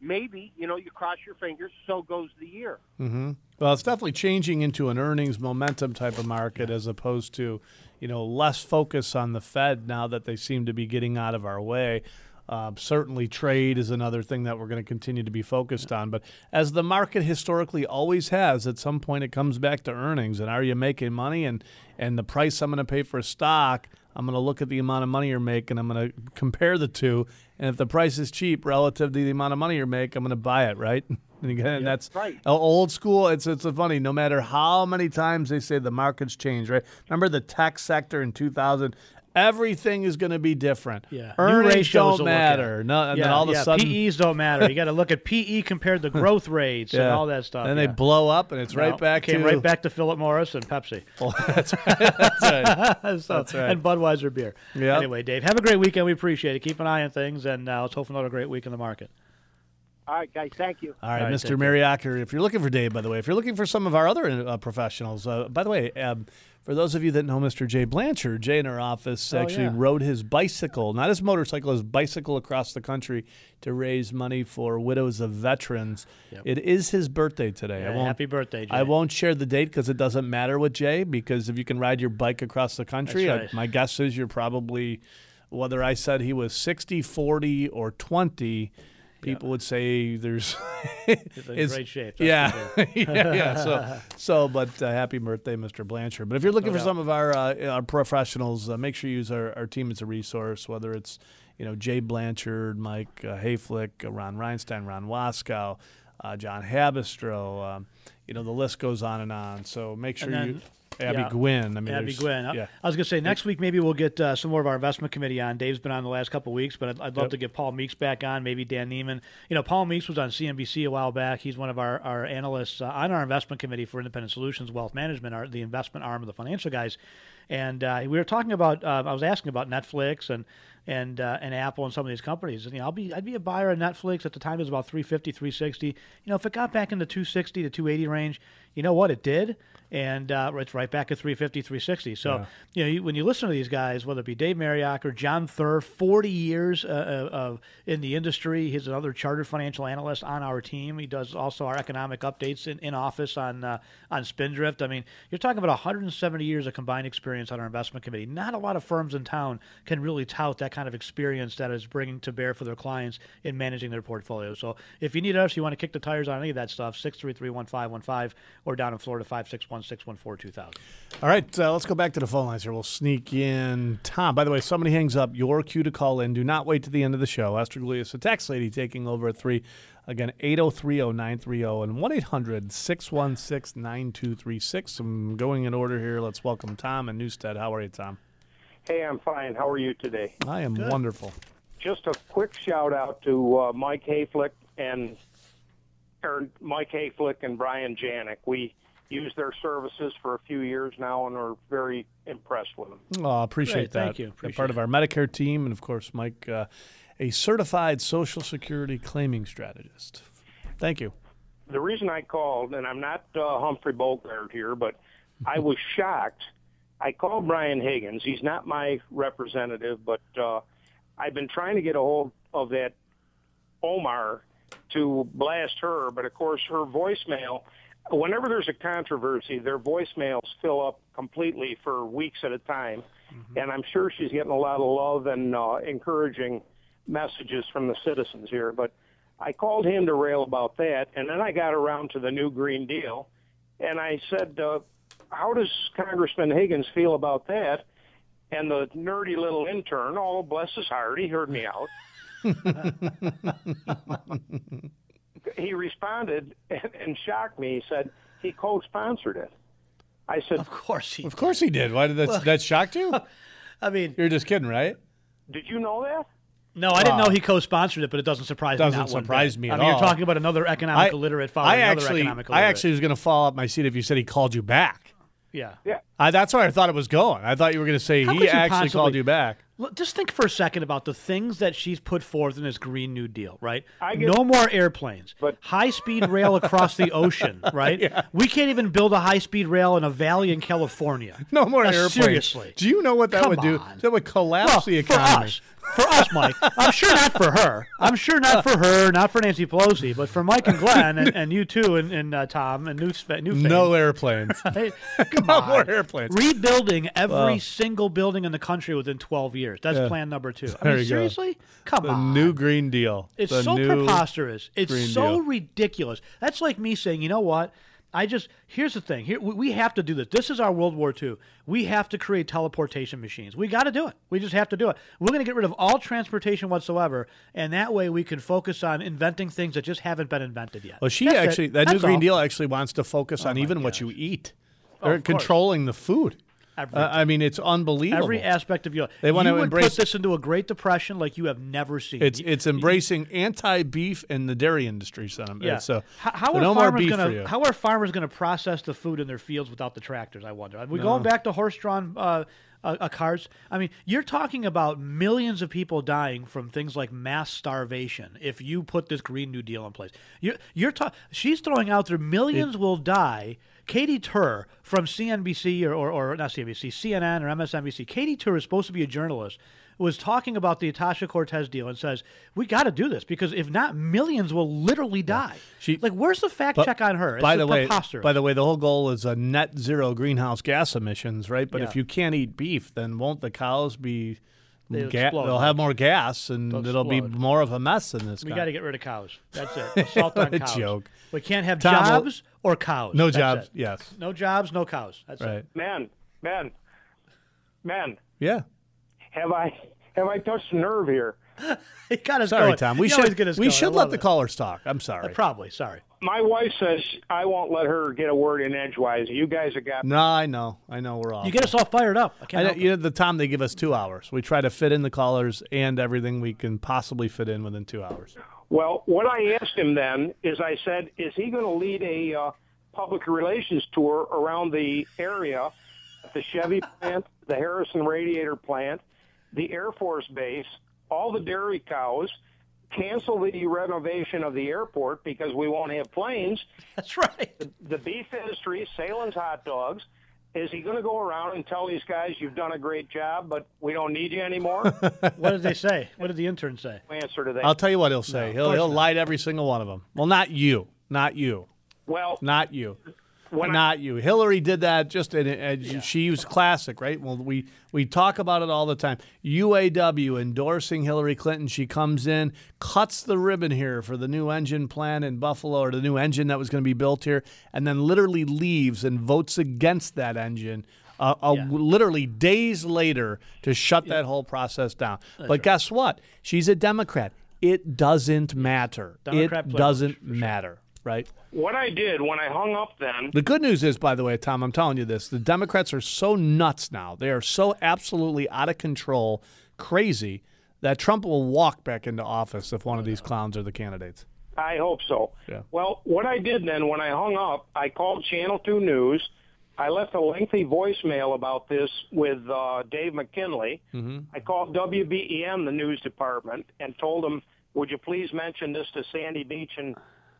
Maybe you know you cross your fingers. So goes the year. hmm Well, it's definitely changing into an earnings momentum type of market as opposed to, you know, less focus on the Fed now that they seem to be getting out of our way. Uh, certainly, trade is another thing that we're going to continue to be focused on. But as the market historically always has, at some point it comes back to earnings. And are you making money? And and the price I'm going to pay for a stock, I'm going to look at the amount of money you're making. I'm going to compare the two. And if the price is cheap relative to the amount of money you're making, I'm going to buy it. Right? And again, that's right. Old school. It's it's funny. No matter how many times they say the market's change, right? Remember the tech sector in 2000. Everything is going to be different. Yeah, earnings don't to look at. matter. No, and yeah, then all of yeah, a sudden, PEs don't matter. You got to look at PE compared to growth rates and all that stuff. Then yeah. they blow up, and it's No, right back came to right back to Philip Morris and Pepsi. Well, that's right. That's right. So- That's right. And Budweiser beer. Yep. Anyway, Dave, have a great weekend. We appreciate it. Keep an eye on things, and uh, let's hope for another great week in the market. All right, guys. Thank you. All right, All right, Mr. take. Mariacker, if you're looking for Dave, by the way, if you're looking for some of our other uh, professionals, uh, by the way, um, for those of you that know Mr. Jay Blanchard, Jay in our office Oh, actually yeah. rode his bicycle, not his motorcycle, his bicycle across the country to raise money for widows of veterans. It is his birthday today. Yeah, happy birthday, Jay. I won't share the date because it doesn't matter with Jay because if you can ride your bike across the country, That's I- my guess is you're probably, whether I said he was 60, 40, or 20, people would say there's. He's in it's- great shape. yeah, yeah, yeah. So, so, but uh, happy birthday, Mr. Blanchard. But if you're looking No for doubt. some of our uh, our professionals, uh, make sure you use our, our team as a resource. Whether it's you know Jay Blanchard, Mike uh, Hayflick, uh, Ron Reinstein, Ron Waskow, uh, John Habistro. Um, you know the list goes on and on. So make sure you. Abby yeah. Gwynn. I mean, Abby Gwynn. I- Yeah. I was going to say next week maybe we'll get uh, some more of our investment committee on. Dave's been on the last couple of weeks, but I'd, I'd love Yep. to get Paul Meeks back on. Maybe Dan Neiman. You know, Paul Meeks was on CNBC a while back. He's one of our, our analysts uh, on our investment committee for Independent Solutions Wealth Management, our, the investment arm of the financial guys. And uh, we were talking about. Uh, I was asking about Netflix and and uh, and Apple and some of these companies. And you know, I'll be I'd be a buyer of Netflix at the time. It was about 350, 360. You know, if it got back in the 260 to 280 range, you know what? It did, and uh, it's right back at 350, 360. So Yeah. you know, you, when you listen to these guys, whether it be Dave Mariacker, John Thur, 40 years uh, uh, of in the industry. He's another chartered financial analyst on our team. He does also our economic updates in, in office on uh, on Spindrift. I mean, you're talking about 170 years of combined experience on our investment committee. Not a lot of firms in town can really tout that kind of experience that is bringing to bear for their clients in managing their portfolio. So if you need us, you want to kick the tires on any of that stuff, 633-1515 or down in Florida, 561-614-2000. All right, uh, let's go back to the phone lines here. We'll sneak in Tom. By the way, somebody hangs up. Your cue to call in. Do not wait to the end of the show. Esther Gulius, the tax lady, taking over at 3. Again, 8030930 and 1 800 616 9236. I'm going in order here. Let's welcome Tom and Newstead. How are you, Tom? Hey, I'm fine. How are you today? I am wonderful. Just a quick shout out to uh, Mike Hayflick and or Mike Hayflick and Brian Janik. We use their services for a few years now, and we're very impressed with them. Oh, appreciate Great, that. thank you. Appreciate part of our Medicare team, and of course, Mike, uh, a certified Social Security claiming strategist. Thank you. The reason I called, and I'm not uh, Humphrey Bogart here, but I was shocked. I called Brian Higgins. He's not my representative, but uh, I've been trying to get a hold of that Omar to blast her, but of course her voicemail. Whenever there's a controversy, their voicemails fill up completely for weeks at a time, and I'm sure she's getting a lot of love and uh, encouraging messages from the citizens here. But I called him to rail about that, and then I got around to the new Green Deal, and I said, uh, "How does Congressman Higgins feel about that?" And the nerdy little intern, oh bless his heart, he heard me out. he responded and, and shocked me. He said he co-sponsored it. I said, "Of course he." Of course he did. Why did that? Well- that shocked you? I mean, you're just kidding, right? Did you know that? No, I didn't Wow. know he co-sponsored it, but it doesn't surprise me. Doesn't not one surprise bit. me I at mean, all. you're talking about another economic illiterate following I another actually, economic I actually was going to fall off my seat if you said he called you back. yeah. Yeah. I, that's where I thought it was going. I thought you were going to say How he actually possibly- called you back. Just think for a second about the things that she's put forth in this Green New Deal, right? I get- no more airplanes, but high speed rail across the ocean, right? Yeah. We can't even build a high speed rail in a valley in California. No more Now, airplanes. Seriously. Do you know what that Come would do? on. That would collapse Well, the for economy. us. For us, Mike. I'm sure not for her. I'm sure not for her, not for Nancy Pelosi, but for Mike and Glenn and, and you too and, and uh, Tom and New, New No airplanes. Hey, come No on. more airplanes. Rebuilding every Well. single building in the country within 12 years. That's Yeah. plan number two. I There mean, you go. seriously? Come the on. new Green Deal. It's The so preposterous. It's Green so Deal. ridiculous. That's like me saying, you know what? I just here's the thing. Here we, have to do this. This is our World War II. We have to create teleportation machines. We got to do it. We just have to do it. We're going to get rid of all transportation whatsoever, and that way we can focus on inventing things that just haven't been invented yet. Well, she That's it. actually that new Green all. Deal actually wants to focus oh on even what you eat. They're course. controlling the food. Uh, I mean, it's unbelievable. Every aspect of your They wanna you would embrace- put this into a Great Depression like you have never seen. It's it's embracing anti-beef and the dairy industry sentiment. Yeah. So, how, how are no farmers beef gonna how are farmers gonna process the food in their fields without the tractors? I wonder. Are we No. going back to horse-drawn uh, uh, uh, cars? I mean, you're talking about millions of people dying from things like mass starvation if you put this Green New Deal in place. You're you're ta- she's throwing out there millions will die. Katy Tur from CNBC or, or, or not CNBC, CNN or MSNBC. Katy Tur is supposed to be a journalist. Was talking about the Tasha Cortez deal and says we got to do this because if not, millions will literally die. She like, where's the fact But check on her? It's by the way, by the way, the whole goal is a net zero greenhouse gas emissions, right? But Yeah. if you can't eat beef, then won't the cows be? They'll ga- explode. they'll have more gas, and They'll it'll be explode. more of a mess in this. we guy. got to get rid of cows. That's it. Assault on A cows. joke. We can't have Tom, well- jobs or cows. No That's jobs, it. yes. No jobs, no cows. That's Right. it. Man, man, man, Yeah. have I have I touched a nerve here? He got us Sorry, going. Tom. We He always should get us we going. Should love let the it. callers talk. I'm sorry. Uh, probably. Sorry. My wife says I won't let her get a word in edgewise. You guys have got No, I know. I know we're off. You get us all fired up. I I can't know, you know, the time they give us two hours. We try to fit in the callers and everything we can possibly fit in within two hours. Well, what I asked him then is I said, is he going to lead a uh, public relations tour around the area, at the Chevy plant, the Harrison Radiator plant, the Air Force base, all the dairy cows, cancel the renovation of the airport because we won't have planes. That's right. The, the beef industry, Sahlen's hot dogs. Is he going to go around and tell these guys you've done a great job, but we don't need you anymore? What did they say? What did the intern say? Answer to that. I'll tell you what he'll say. of he'll he'll not. lie to every single one of them. Well, not you, not you, well, not you, when I- not you. Hillary did that. Just and, and she used classic, right? Well, we we talk about it all the time. UAW endorsing Hillary Clinton. She comes in, cuts the ribbon here for the new engine plant in Buffalo, or the new engine that was going to be built here, and then literally leaves and votes against that engine. Uh, uh, literally days later to shut that whole process down. but guess what? She's a Democrat. It doesn't matter. Democrat it doesn't matter, right? what I did when I hung up then The good news is, by the way, Tom, I'm telling you this: the Democrats are so nuts now. They are so absolutely out of control, crazy that Trump will walk back into office if one of these clowns are the candidates. I hope so. Yeah. Well, what I did then when I hung up, I called Channel 2 News. I left a lengthy voicemail about this with uh, Dave McKinley. Mm-hmm. I called WBEN, the news department, and told them, "Would you please mention this to Sandy Beach and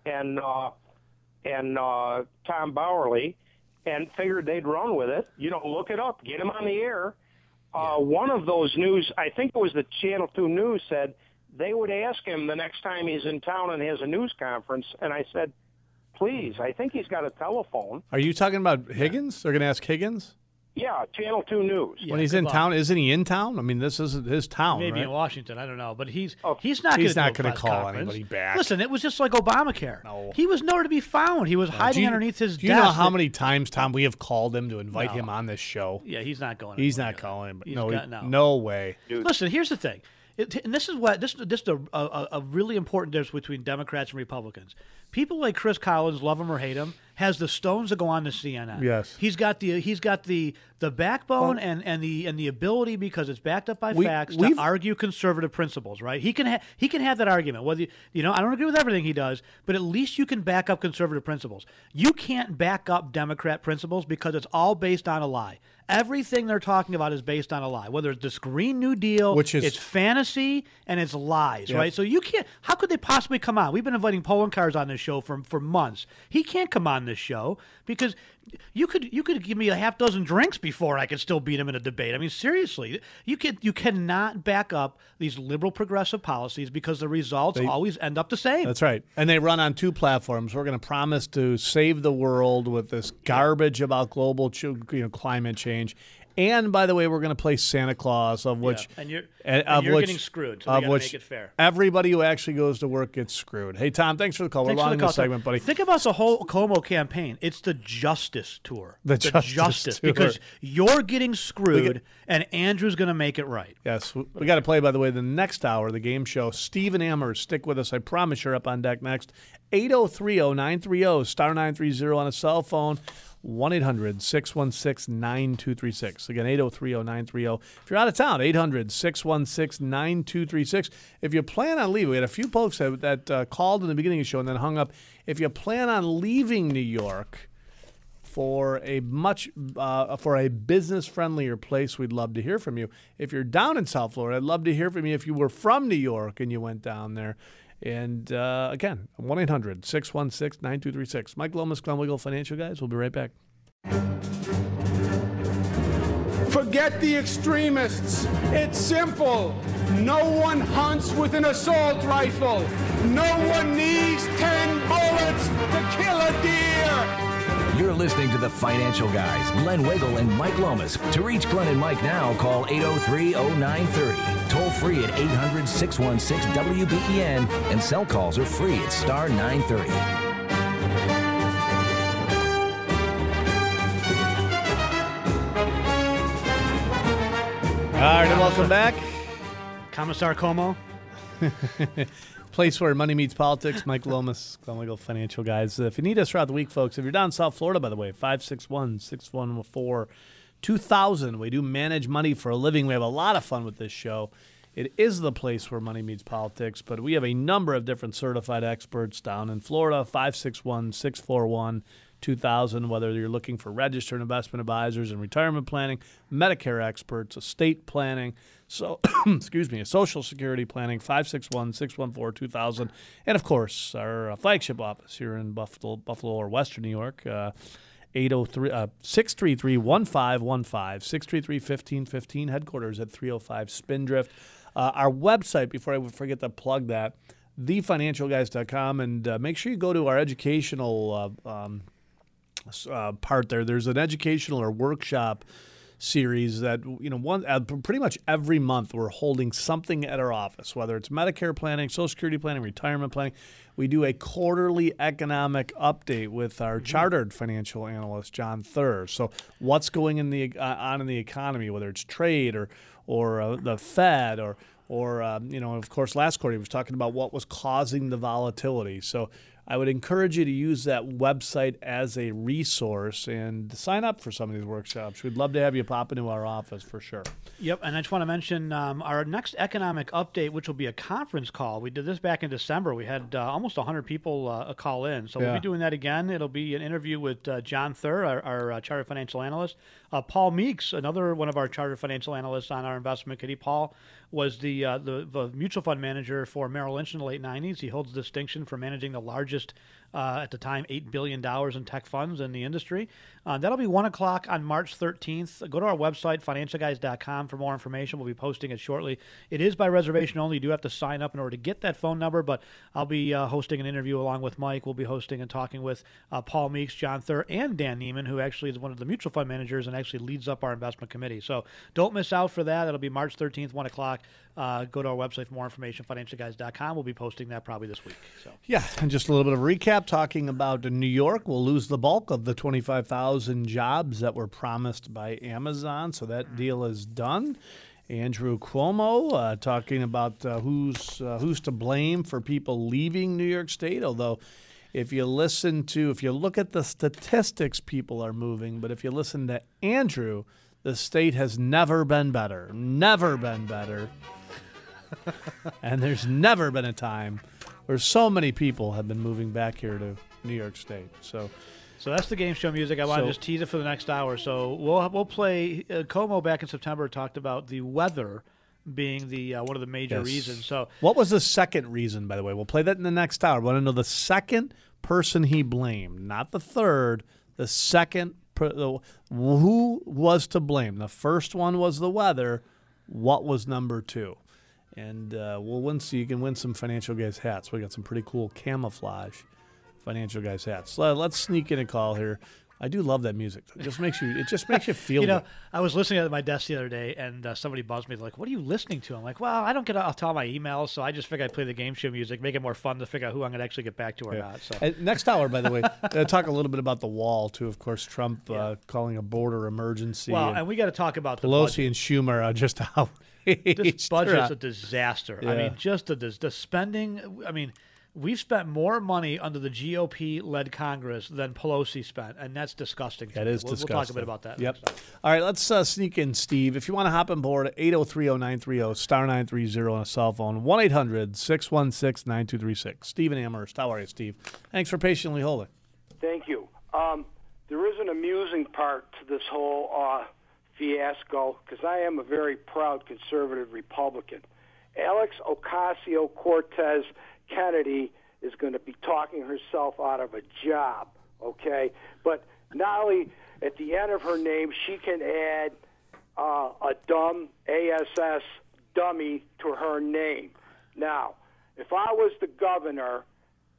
and uh, and uh, Tom Bauerle?" And figured they'd run with it. You know, look it up, get him on the air. Uh, one of those news, I think it was the Channel Two News, said they would ask him the next time he's in town and has a news conference. And I said, "Please, I think he's got a telephone." Are you talking about Higgins? They're going to ask Higgins Yeah, Channel Two News. when he's in town. Isn't he in town? I mean, this isn't his town, Maybe right? in Washington, I don't know, but he's oh, he's not. He's gonna not gonna call conference. anybody back. Listen, it was just like Obamacare. No. he was nowhere to be found. He was Do hiding you- underneath his Do you desk. know how many times, Tom, we have called him to invite No. him on this show? Yeah, he's not going. He's not calling him. He's No, got- no. no way. Listen, here's the thing. It, and this is what this this is a, a, a really important difference between Democrats and Republicans. People like Chris Collins, love him or hate him, has the stones to go on to CNN. Yes. he's got the he's got the the backbone and, and the and the ability because it's backed up by We- facts to argue conservative principles. Right? He can ha- he can have that argument. Whether you, you know, I don't agree with everything he does, but at least you can back up conservative principles. You can't back up Democrat principles because it's all based on a lie. Everything they're talking about is based on a lie. Whether it's this Green New Deal, Which is- it's fantasy and it's lies, right? So you can't. How could they possibly come on? We've been inviting Poloncarz on this show for for months. He can't come on this show because you could you could give me a half dozen drinks before I could still beat him in a debate. I mean, seriously, you can you cannot back up these liberal progressive policies because the results They- always end up the same. That's right. And they run on two platforms. We're going to promise to save the world with this garbage about global you know, climate change. And by the way, we're going to play Santa Claus, of which and you're- and of you're which- getting screwed, so of which make it fair. Everybody who actually goes to work gets screwed. Hey Tom, thanks for the call. Thanks we're long the in call, this segment, buddy. Think about the whole Cuomo campaign. It's the justice tour. The justice tour. because you're getting screwed, and Andrew's going to make it right. Yes, we- got to play. By the way, the next hour, the game show. Stephen Amherst, stick with us. I promise you're up on deck next. 8030930 star nine three zero on a cell phone. 1 800 616 9236. Again, 803 0930. If you're out of town, 800 616 9236. If you plan on leaving, we had a few folks that, that uh, called in the beginning of the show and then hung up. If you plan on leaving New York, for a much uh, for a business friendlier place we'd love to hear from you if you're down in south florida i'd love to hear from you if you were from new york and you went down there and uh, again 1-800-616-9236 mike lomas glenn wiegel financial guys we'll be right back Forget the extremists. It's simple. No one hunts with an assault rifle. No one needs 10 bullets to kill a deer. You're listening to the Financial Guys, Glenn Wiegel and Mike Lomas. To reach Glenn and Mike now, call 803-0930. Toll free at 800-616-WBEN, and cell calls are free at star 930. all right and welcome back Commissar Cuomo. place where money meets politics. Mike Lomas, Glenn Wiegel, Financial Guys. If you need us throughout the week, folks, if you're down in South Florida, by the way, 561 614 2000. We do manage money for a living. We have a lot of fun with this show. It is the place where money meets politics, but we have a number of different certified experts down in Florida 561 641 2000. Whether you're looking for registered investment advisors and retirement planning, Medicare experts, estate planning, so excuse me, social security planning 561 614 2000, and of course our uh, flagship office here in Buffalo, Buffalo or Western New York. Uh, 803 uh, 633 1515 633 1515 headquarters at 305 Spindrift. Uh, our website, before I forget to plug that, thefinancialguys.com, and uh, make sure you go to our educational uh, um, uh, part there. There's an educational or workshop series that you know one uh, pretty much every month we're holding something at our office whether it's medicare planning social security planning retirement planning. We do a quarterly economic update with our chartered financial analyst john thur so what's going in the uh, on in the economy whether it's trade or or uh, the fed or or um, you know of course last quarter he was talking about what was causing the volatility. So I would encourage you to use that website as a resource and sign up for some of these workshops. We'd love to have you pop into our office for sure. Yep, and I just want to mention um, our next economic update, which will be a conference call. We did this back in December. We had uh, almost 100 people uh, call in, so Yeah. we'll be doing that again. It'll be an interview with uh, John Thur, our, our uh, chartered financial analyst, uh, Paul Meeks, another one of our chartered financial analysts on our investment committee. Paul was the, uh, the the mutual fund manager for Merrill Lynch in the late 90s. He holds distinction for managing the largest just uh, at the time, $8 billion in tech funds in the industry. Uh, that'll be 1 o'clock on March 13th. Go to our website, financialguys.com, for more information. We'll be posting it shortly. It is by reservation only. You do have to sign up in order to get that phone number, but I'll be uh, hosting an interview along with Mike. We'll be hosting and talking with uh, Paul Meeks, John Thur, and Dan Neiman, who actually is one of the mutual fund managers and actually leads up our investment committee. So don't miss out for that. It'll be March 13th, 1 o'clock. Uh, go to our website for more information, financialguys.com. We'll be posting that probably this week. So. Yeah, and just a little bit of recap talking about New York. We'll lose the bulk of the 25,000 jobs that were promised by Amazon, so that deal is done. Andrew Cuomo uh, talking about uh, who's uh, who's to blame for people leaving New York State. Although, if you listen to, if you look at the statistics, people are moving. But if you listen to Andrew, the state has never been better. Never been better. and there's never been a time where so many people have been moving back here to New York State. So, So that's the game show music. I want So- to just tease it for the next hour. So we'll we'll play. Uh, Cuomo back in September talked about the weather being the uh, one of the major Yes. reasons. So what was the second reason, by the way? We'll play that in the next hour. I want to know the second person he blamed, not the third. The second, per, the, who was to blame? The first one was the weather. What was number two? And uh, we'll win. So you can win some financial guys hats. We got some pretty cool camouflage financial guys hats. Let- Let's sneak in a call here. I do love that music. It just makes you. It just makes you feel. you know, good. I was listening at my desk the other day, and uh, somebody buzzed me like, "What are you listening to?" I'm like, "Well, I don't get off all my emails, so I just figure I play the game show music, make it more fun to figure out who I'm going to actually get back to or not." So And next hour, by the way, uh, talk a little bit about the wall too. Of course, Trump uh, calling a border emergency. well, and and we got to talk about Pelosi and Schumer are just how this budget's a disaster. I mean, just a, dis- the spending. I mean, we've spent more money under the GOP-led Congress than Pelosi spent, and that's disgusting. to That me. is we'll, disgusting. We'll talk a bit about that. Yep. All right, let's uh, sneak in Steve. If you want to hop on board, 8030930, star 930 on a cell phone, 1 800 616 9236. Steve in Amherst. How are you, Steve? Thanks for patiently holding. Thank you. Um, there is an amusing part to this whole uh, fiasco because I am a very proud conservative Republican. Alex Ocasio Cortez Kennedy is going to be talking herself out of a job, okay? But not only at the end of her name, she can add uh, a dumb ASS dummy to her name. Now, if I was the governor,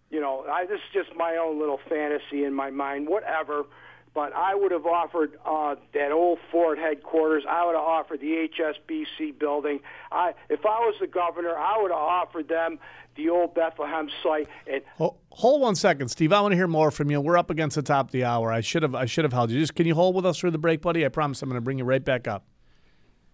you know, I, this is just my own little fantasy in my mind, whatever. But I would have offered uh, that old Ford headquarters. I would have offered the HSBC building. I, if I was the governor, I would have offered them the old Bethlehem site. And Ho- Hold one second, Steve. I want to hear more from you. We're up against the top of the hour. I should have I should have held you. Just can you hold with us through the break, buddy? I promise I'm going to bring you right back up.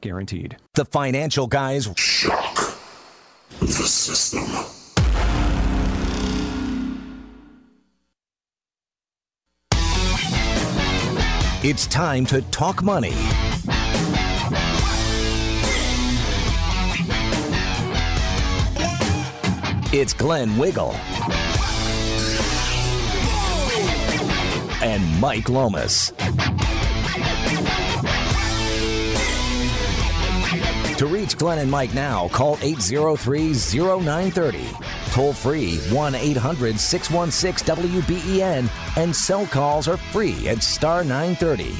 guaranteed. The financial guys. Shock the system. It's time to talk money. It's Glenn Wiegel and Mike Lomas. To reach Glenn and Mike now, call 803 0930. Toll free 1 800 616 WBEN, and cell calls are free at star 930.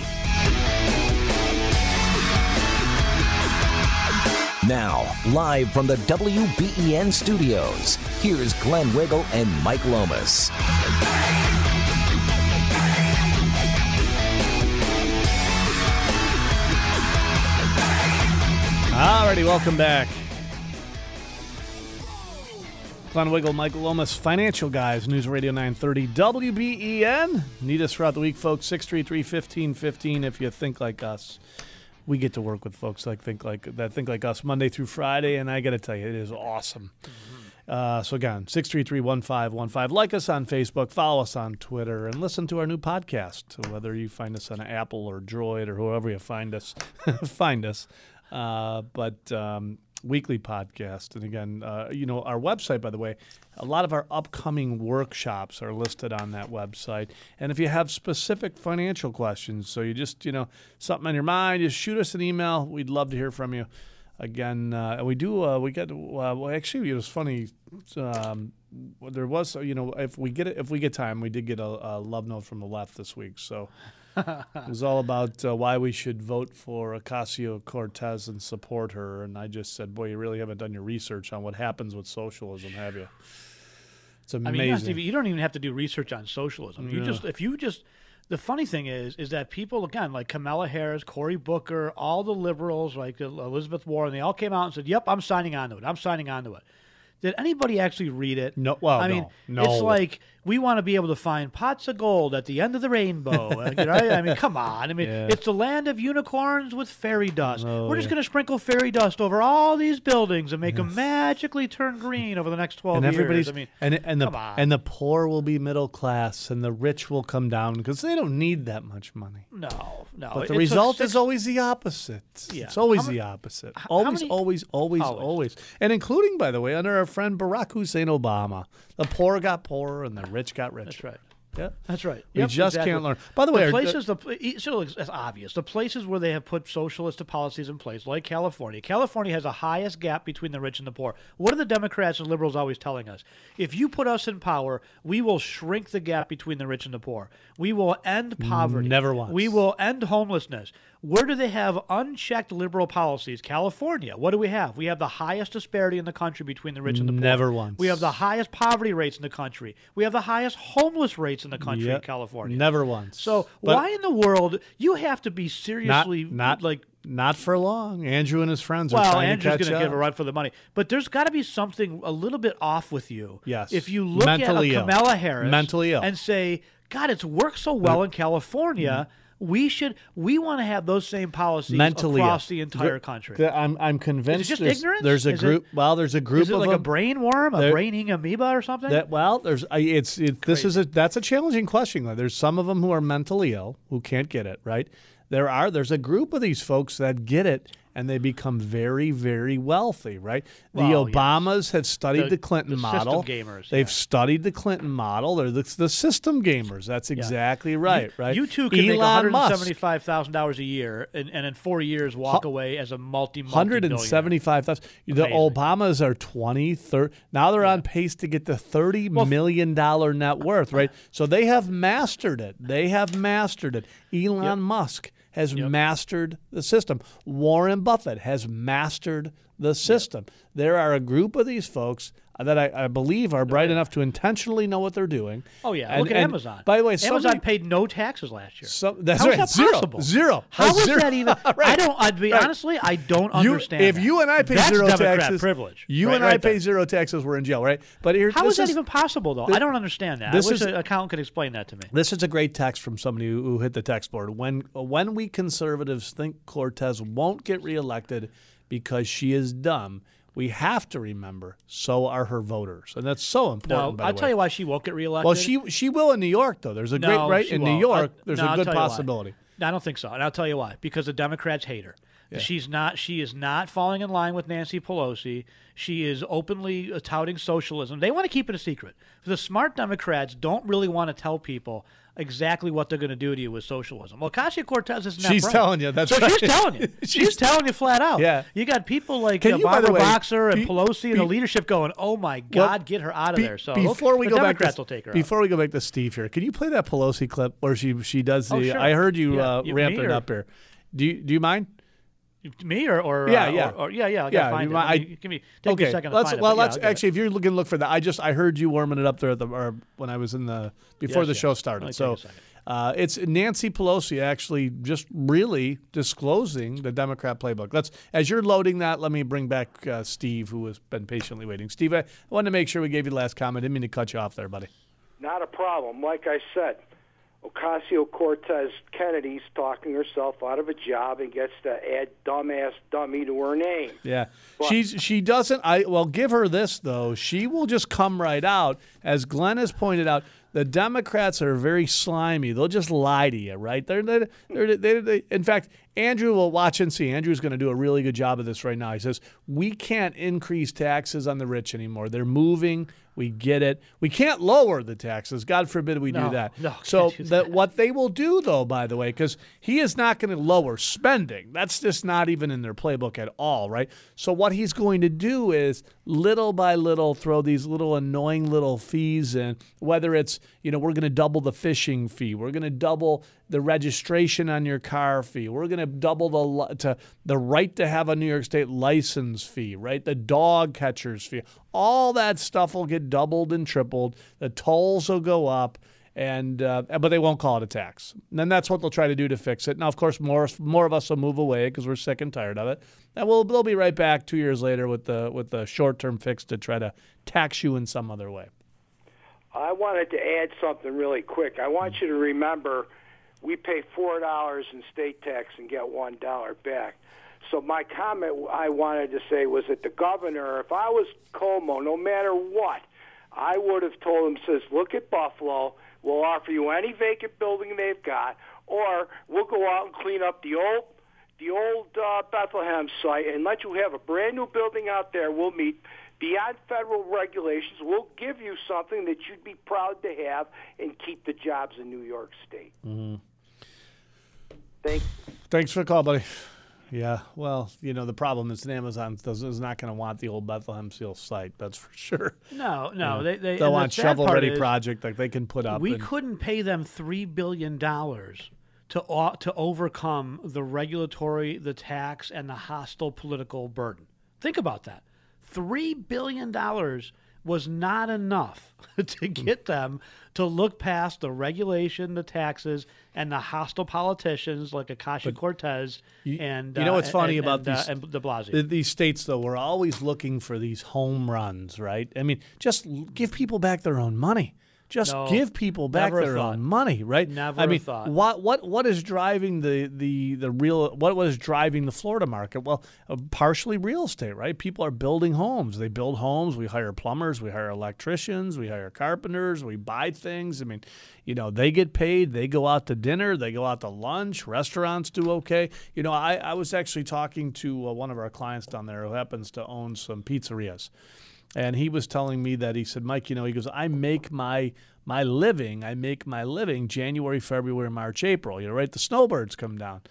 Now, live from the WBEN studios, here's Glenn Wiegel and Mike Lomas. Alrighty, welcome back. Glenn Wiegel, Michael Lomas, Financial Guys, News Radio 930, WBEN. Need us throughout the week, folks. 633-1515 if you think like us. We get to work with folks like think like that think like us Monday through Friday, and I got to tell you, it is awesome. Uh, so again, 633-1515. Like us on Facebook, follow us on Twitter, and listen to our new podcast. Whether you find us on Apple or Droid or whoever you find us, find us. Uh, but um, weekly podcast, and again, uh, you know, our website. By the way, a lot of our upcoming workshops are listed on that website. And if you have specific financial questions, so you just you know something on your mind, just shoot us an email. We'd love to hear from you again, uh, and we do. Uh, we get. Well, actually, it was funny. Um, there was, you know, if we get it, if we get time, we did get a, a love note from the left this week. So it was all about uh, why we should vote for Ocasio Cortez and support her. And I just said, boy, you really haven't done your research on what happens with socialism, have you? It's amazing. I mean, you, don't you don't even have to do research on socialism. You Yeah. just if you just the funny thing is is that people again like Kamala Harris, Cory Booker, all the liberals like Elizabeth Warren, they all came out and said, "Yep, I'm signing on to it. I'm signing on to it." Did anybody actually read it? No. Well, I mean, no, it's like we want to be able to find pots of gold at the end of the rainbow. uh, right? I mean, come on. I mean, Yeah. it's the land of unicorns with fairy dust. Oh, We're just yeah. going to sprinkle fairy dust over all these buildings and make them magically turn green over the next twelve and years. everybody's I mean, and and the come on. and the poor will be middle class, and the rich will come down because they don't need that much money. No, no. But the result six- is always the opposite. Yeah. It's always the opposite. Always, many- always, always, Always. always, And including, by the way, under our friend Barack Hussein Obama, the poor got poorer and the rich got rich. That's right. Yeah. That's right. We Yep, just exactly. can't learn. By the way, the places the it still it's obvious. The places where they have put socialist policies in place, like California. California has the highest gap between the rich and the poor. What are the Democrats and liberals always telling us? If you put us in power, we will shrink the gap between the rich and the poor. We will end poverty. Never once. We will end homelessness. Where do they have unchecked liberal policies? California. What do we have? We have the highest disparity in the country between the rich and the poor. Never once. We have the highest poverty rates in the country. We have the highest homeless rates in the country in California. Never once. So But why in the world you have to be seriously not like? not for long. Andrew and his friends are trying Andrew's to catch going to up. give a run for the money, but there's got to be something a little bit off with you. Yes. If you look Mentally at. Kamala Harris, Mentally ill. and say, "God, it's worked so well in California." Mm-hmm. We should. We want to have those same policies mentally across the entire There- country. there- I'm I'm convinced. just there's, ignorance? There's a Is it- group. well, there's a group Is it of like a them- brain worm, a There- brain amoeba, or something? That well, there's it's it, this is a that's a challenging question. There's some of them who are mentally ill who can't get it right. There are there's a group of these folks that get it and they become very very wealthy. Right. The Well, yes. Obamas have studied The- the, Clinton the system model. gamers, They've studied the Clinton model. They're the, the system gamers. That's exactly right. You, right. You two can make one Elon hundred seventy-five thousand dollars a year, and, and in four years walk away as a multi Hundred and seventy-five thousand. The Obamas are 20, 30. Now they're on pace to get to thirty million dollar net worth, right? So they have mastered it. They have mastered it. Elon Musk has mastered the system. Warren Buffett has mastered the system. There are a group of these folks that I, I believe are bright enough to intentionally know what they're doing. Oh yeah, And- look at and Amazon. By the way, Amazon somebody- paid no taxes last year. So- that's How is right, that zero, possible? zero. How is zero. that even? I don't. I'd be Right. honestly, I don't You- understand. If that. you and I pay That's zero Democrat taxes, privilege. You Right- and I pay zero taxes, we're in jail, right? But here, How this is that is even possible, though? th- I don't understand that. this I wish is- an accountant could explain that to me. This is a great text from somebody who, who hit the text board. When when we conservatives think Cortez won't get reelected because she is dumb, we have to remember so are her voters, and that's so important. No, I'll tell you why she won't get reelected. Well, she she will in New York though. There's a great No, right in New won't. York. I- there's no, a good possibility. I don't think so, and I'll tell you why. Because the Democrats hate her. Yeah. She's not. She is not falling in line with Nancy Pelosi. She is openly uh, touting socialism. They want to keep it a secret. The smart Democrats don't really want to tell people exactly what they're going to do to you with socialism. Well, Ocasio Cortez is not. She's telling you, that's so right. she's telling you. she's, She's- telling you flat out. Yeah. You got people like Can uh, you, Barbara way, Boxer and be- Pelosi and be- the leadership going, "Oh my Well, God, get her out of be- there." So before we the go Democrats back, will take her. out. before we go back to Steve here, can you play that Pelosi clip where she she does the? Oh, sure. I heard you Yeah, uh, you- ramping it up here. Do you do you mind? Me or, or yeah, uh, yeah, or, or- yeah, yeah. I yeah. gotta find you it. might- Let give me take okay. me a second. Let's find it, well, but let's I'll it. actually. If you're looking to look for that, I just I heard you warming it up there at the or when I was in the before Yes, the yes. show started. So take a second. uh, it's Nancy Pelosi actually just really disclosing the Democrat playbook. Let's as you're loading that, let me bring back uh, Steve, who has been patiently waiting. Steve, I wanted to make sure we gave you the last comment. Didn't mean to cut you off there, buddy. Not a problem. Like I said, Ocasio Cortez Kennedy's talking herself out of a job and gets to add dumbass dummy to her name. Yeah. But- She's she doesn't I well give her this though. She will just come right out as Glenn has pointed out. The Democrats are very slimy. They'll just lie to you, right? They're, they're, they're, they they in fact, Andrew will watch and see. Andrew's going to do a really good job of this right now. He says, We can't increase taxes on the rich anymore. They're moving. We get it. We can't lower the taxes. God forbid we No, do that. no, so do the, what they will do, though, by the way, because he is not going to lower spending. That's just not even in their playbook at all, right? So what he's going to do is little by little throw these little annoying little fees in. Whether it's you know we're going to double the fishing fee, we're going to double the registration on your car fee, we're going to double the to the right to have a New York State license fee, right? The dog catcher's fee, all that stuff will get doubled and tripled. The tolls will go up and uh, but they won't call it a tax. And then that's what they'll try to do to fix it. Now, of course, more more of us will move away because we're sick and tired of it. And we'll they'll be right back two years later with the with the short term fix to try to tax you in some other way. I wanted to add something really quick. I want you to remember we pay four dollars in state tax and get one dollar back. So my comment I wanted to say was that the governor, if I was Cuomo, no matter what, I would have told him, says, look at Buffalo. We'll offer you any vacant building they've got, or we'll go out and clean up the old the old uh, Bethlehem site and let you have a brand new building out there. We'll meet beyond federal regulations. We'll give you something that you'd be proud to have and keep the jobs in New York State. Mm-hmm. Thank Thanks for the call, buddy. Yeah, well, you know the problem is that Amazon does, is not going to want the old Bethlehem Steel site. That's for sure. No, no, You know, they- they- they'll and the want sad shovel ready is project like they can put up. We and- couldn't pay them three billion dollars to au- to overcome the regulatory, the tax, and the hostile political burden. Think about that. Three billion dollars was not enough to get them to look past the regulation, the taxes, and the hostile politicians like Ocasio Cortez and you know uh, what's funny and- about and, uh, these and De Blasio. These states, though, we're always looking for these home runs, right? I mean, just give people back their own money. Just No, give people back their thought. own money, right? Never I mean, thought. what what what is driving the the the real what what is driving the Florida market? Well, uh, partially real estate, right? People are building homes. They build homes. We hire plumbers. We hire electricians. We hire carpenters. We buy things. I mean, you know, they get paid. They go out to dinner. They go out to lunch. Restaurants do okay. You know, I I was actually talking to uh, one of our clients down there who happens to own some pizzerias. And he was telling me that he said, Mike, you know, he goes, I make my my living, I make my living January, February, March, April. You know, right? The snowbirds come down.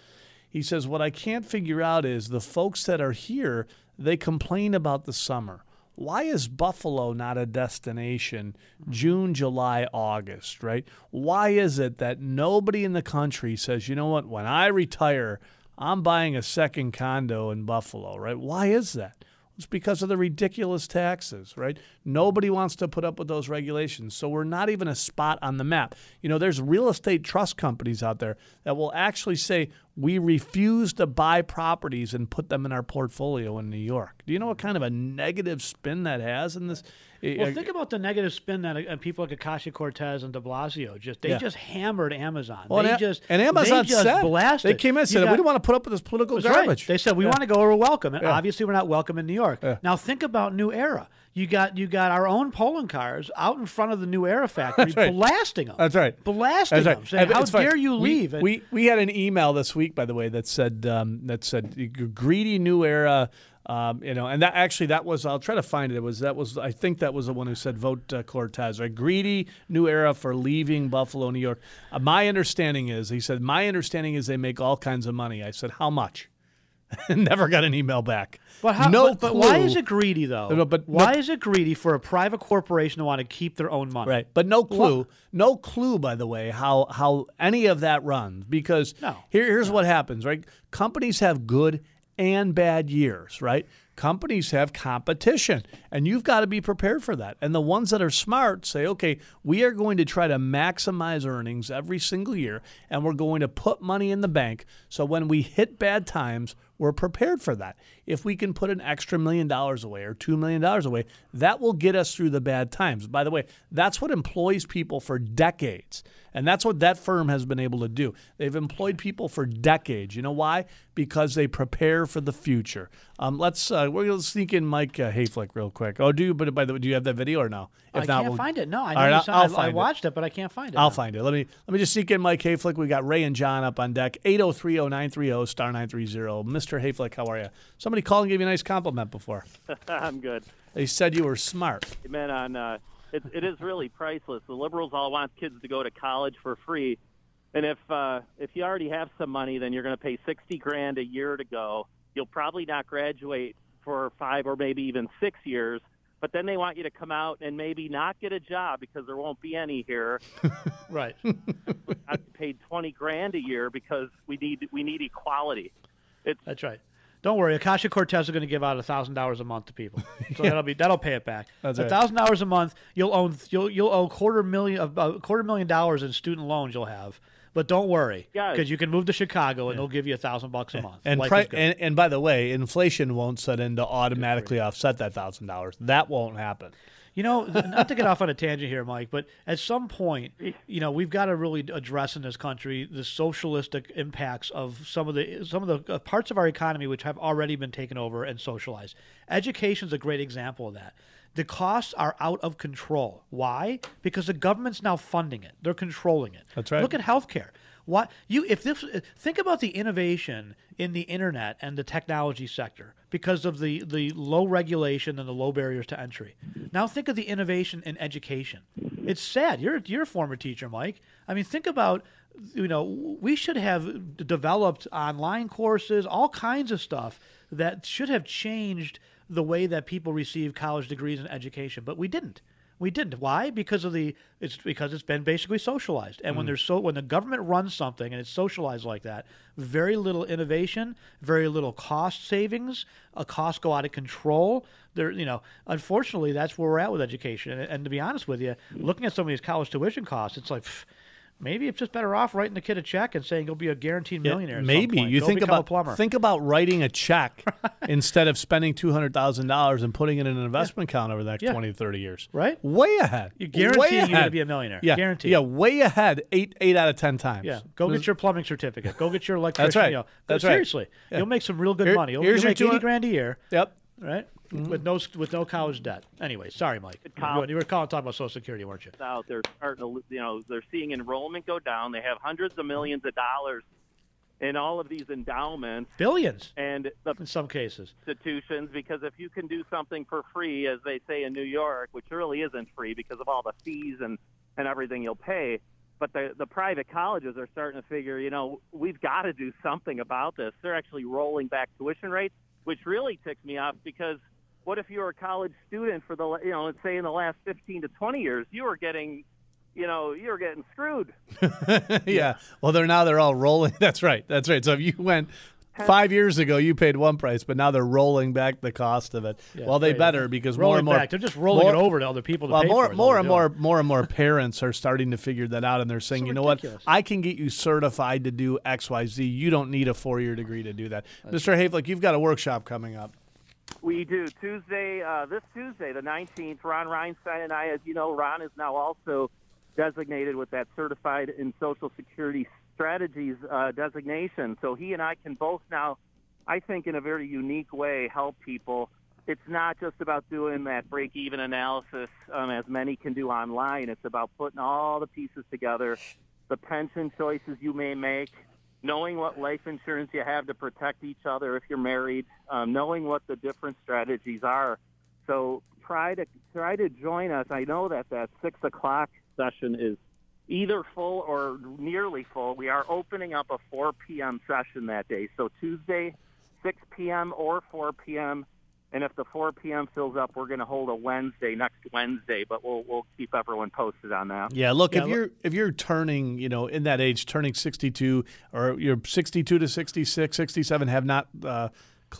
He says, What I can't figure out is the folks that are here, they complain about the summer. Why is Buffalo not a destination June, July, August, right? Why is it that nobody in the country says, you know what, when I retire, I'm buying a second condo in Buffalo, right? Why is that? It's because of the ridiculous taxes, right? Nobody wants to put up with those regulations. So we're not even a spot on the map. You know, there's real estate trust companies out there that will actually say, we refuse to buy properties and put them in our portfolio in New York. Do you know what kind of a negative spin that has in this? Well, think about the negative spin that uh, people like Ocasio Cortez and De Blasio just they Yeah. just hammered Amazon. Well, they and, just and Amazon they just said blasted. they came in and said got- we don't want to put up with this political That's right. garbage. They said we Yeah. want to go where we're welcome, and Yeah. obviously we're not welcome in New York. Now think about New Era. You got you got our own Poloncarz out in front of the New Era factory, right. blasting them. That's right. blasting That's right. them, saying, "How dare you We- leave?" And- We, we had an email this week, by the way, that said um, that said greedy new era. Um, you know, and that actually that was I'll try to find it. It was that was I think that was the one who said vote uh, Cortez. Right, greedy new era for leaving Buffalo, New York. Uh, my understanding is he said my understanding is they make all kinds of money. I said how much. Never got an email back. But, how, no but, but why is it greedy though? No, but- why but- is it greedy for a private corporation to want to keep their own money? Right, but no clue, no clue, by the way, how how any of that runs. Because here, here's what happens, right? Companies have good and bad years, right? Companies have competition, and you've got to be prepared for that. And the ones that are smart say, okay, we are going to try to maximize earnings every single year, and we're going to put money in the bank. So when we hit bad times, we're prepared for that. If we can put an extra million dollars away or $2 million away, that will get us through the bad times. By the way, that's what employs people for decades. And that's what that firm has been able to do. They've employed people for decades. You know why? Because they prepare for the future. Um, let's uh, we're gonna sneak in Mike uh, Hayflick real quick. Oh, do you? But by the way, do you have that video or no? I can't we'll- find it. No, I right, know you I'll- saw- I'll I- I watched it, but I can't find it I'll now. find it. Let me let me just sneak in Mike Hayflick. We got Ray and John up on deck. 8030930 star 930. Mr. Hayflick, how are you? Somebody called and gave you a nice compliment before. I'm good. They said you were smart. Man, on uh, it, it is really priceless. The liberals all want kids to go to college for free, and if uh, if you already have some money, then you're going to pay sixty grand a year to go. You'll probably not graduate for five or maybe even six years. But then they want you to come out and maybe not get a job because there won't be any here. right. I paid twenty grand a year because we need we need equality. It's That's right. Don't worry, Ocasio Cortez is going to give out thousand dollars a month to people, so that'll be that'll pay it back. That's A right. thousand dollars a month, you'll own you'll you'll owe quarter million a quarter million dollars in student loans you'll have. But don't worry, because you can move to Chicago and they'll give you a thousand bucks a month. And, pri- and and by the way, inflation won't set in to automatically offset that thousand dollars. That won't happen. You know, not to get off on a tangent here, Mike, but at some point, you know, we've got to really address in this country the socialistic impacts of some of the some of the uh, parts of our economy which have already been taken over and socialized. Education is a great example of that. The costs are out of control. Why? Because the government's now funding it. They're controlling it. That's right. Look at healthcare. What you if this think about the innovation in the internet and the technology sector because of the the low regulation and the low barriers to entry. Now think of the innovation in education. It's sad. You're you're a former teacher, Mike. I mean, think about you know we should have developed online courses, all kinds of stuff that should have changed the way that people receive college degrees and education, but we didn't. We didn't. Why? Because of the. It's because it's been basically socialized, and when Mm. there's so when the government runs something and it's socialized like that, very little innovation, very little cost savings. A cost go out of control. There, you know, unfortunately, that's where we're at with education. And, and to be honest with you, looking at some of these college tuition costs, it's like. pff, Maybe it's just better off writing the kid a check and saying you'll be a guaranteed Yeah, millionaire. some maybe you Go think about plumber. think about writing a check instead of spending two hundred thousand dollars and putting it in an investment account over the next Yeah. twenty to thirty years. Right? Way ahead. You guarantee you're gonna be a millionaire. Yeah, Guarantee. Yeah, way ahead. Eight eight out of ten times. Yeah, go get your plumbing certificate. Go get your electrician. That's right. You know, That's right. seriously, Yeah. you'll make some real good Here- money. You'll, here's you'll your make eighty grand a year. Yep. Right. With mm-hmm. no with no college debt. Anyway, sorry, Mike. You, you were calling talking about Social Security, weren't you? out. They're starting to, you know, they're seeing enrollment go down. They have hundreds of millions of dollars in all of these endowments Billions and the in some cases. institutions. Because if you can do something for free, as they say in New York, which really isn't free because of all the fees and and everything you'll pay. But the the private colleges are starting to figure, you know, we've got to do something about this. They're actually rolling back tuition rates, which really ticks me off because what if you were a college student for the you know, let's say in the last 15 to 20 years, you were getting you know, you were getting screwed. yeah. Well, they're now they're all rolling. That's right. That's right. So if you went five years ago, you paid one price, but now they're rolling back the cost of it. Yeah, well, they right. better because Rolling more and more back. They're just rolling more- it over to other people to well, pay more, for it, is more and they're more, more and more parents are starting to figure that out, and they're saying, So you know what, I can get you certified to do X, Y, Z. You don't need a four-year degree to do that. Mr. Havlick, you've got a workshop coming up. We do Tuesday, uh, this Tuesday, the 19th. Ron Reinstein and I, as you know, Ron is now also designated with that certified in Social Security strategies uh, designation. So he and I can both now, I think, in a very unique way, help people. It's not just about doing that break-even analysis, um, as many can do online. It's about putting all the pieces together, the pension choices you may make, knowing what life insurance you have to protect each other if you're married, um, knowing what the different strategies are. So try to try to join us. I know that that six o'clock session is either full or nearly full. We are opening up a 4 p.m. session that day. So Tuesday, 6 p.m. or 4 p.m. And if the 4 p.m. fills up, we're going to hold a Wednesday next Wednesday. But we'll we'll keep everyone posted on that. Yeah, look, Yeah, if look- you're if you're turning, you know, in that age, turning 62 or you're 62 to 66, 67 have not uh,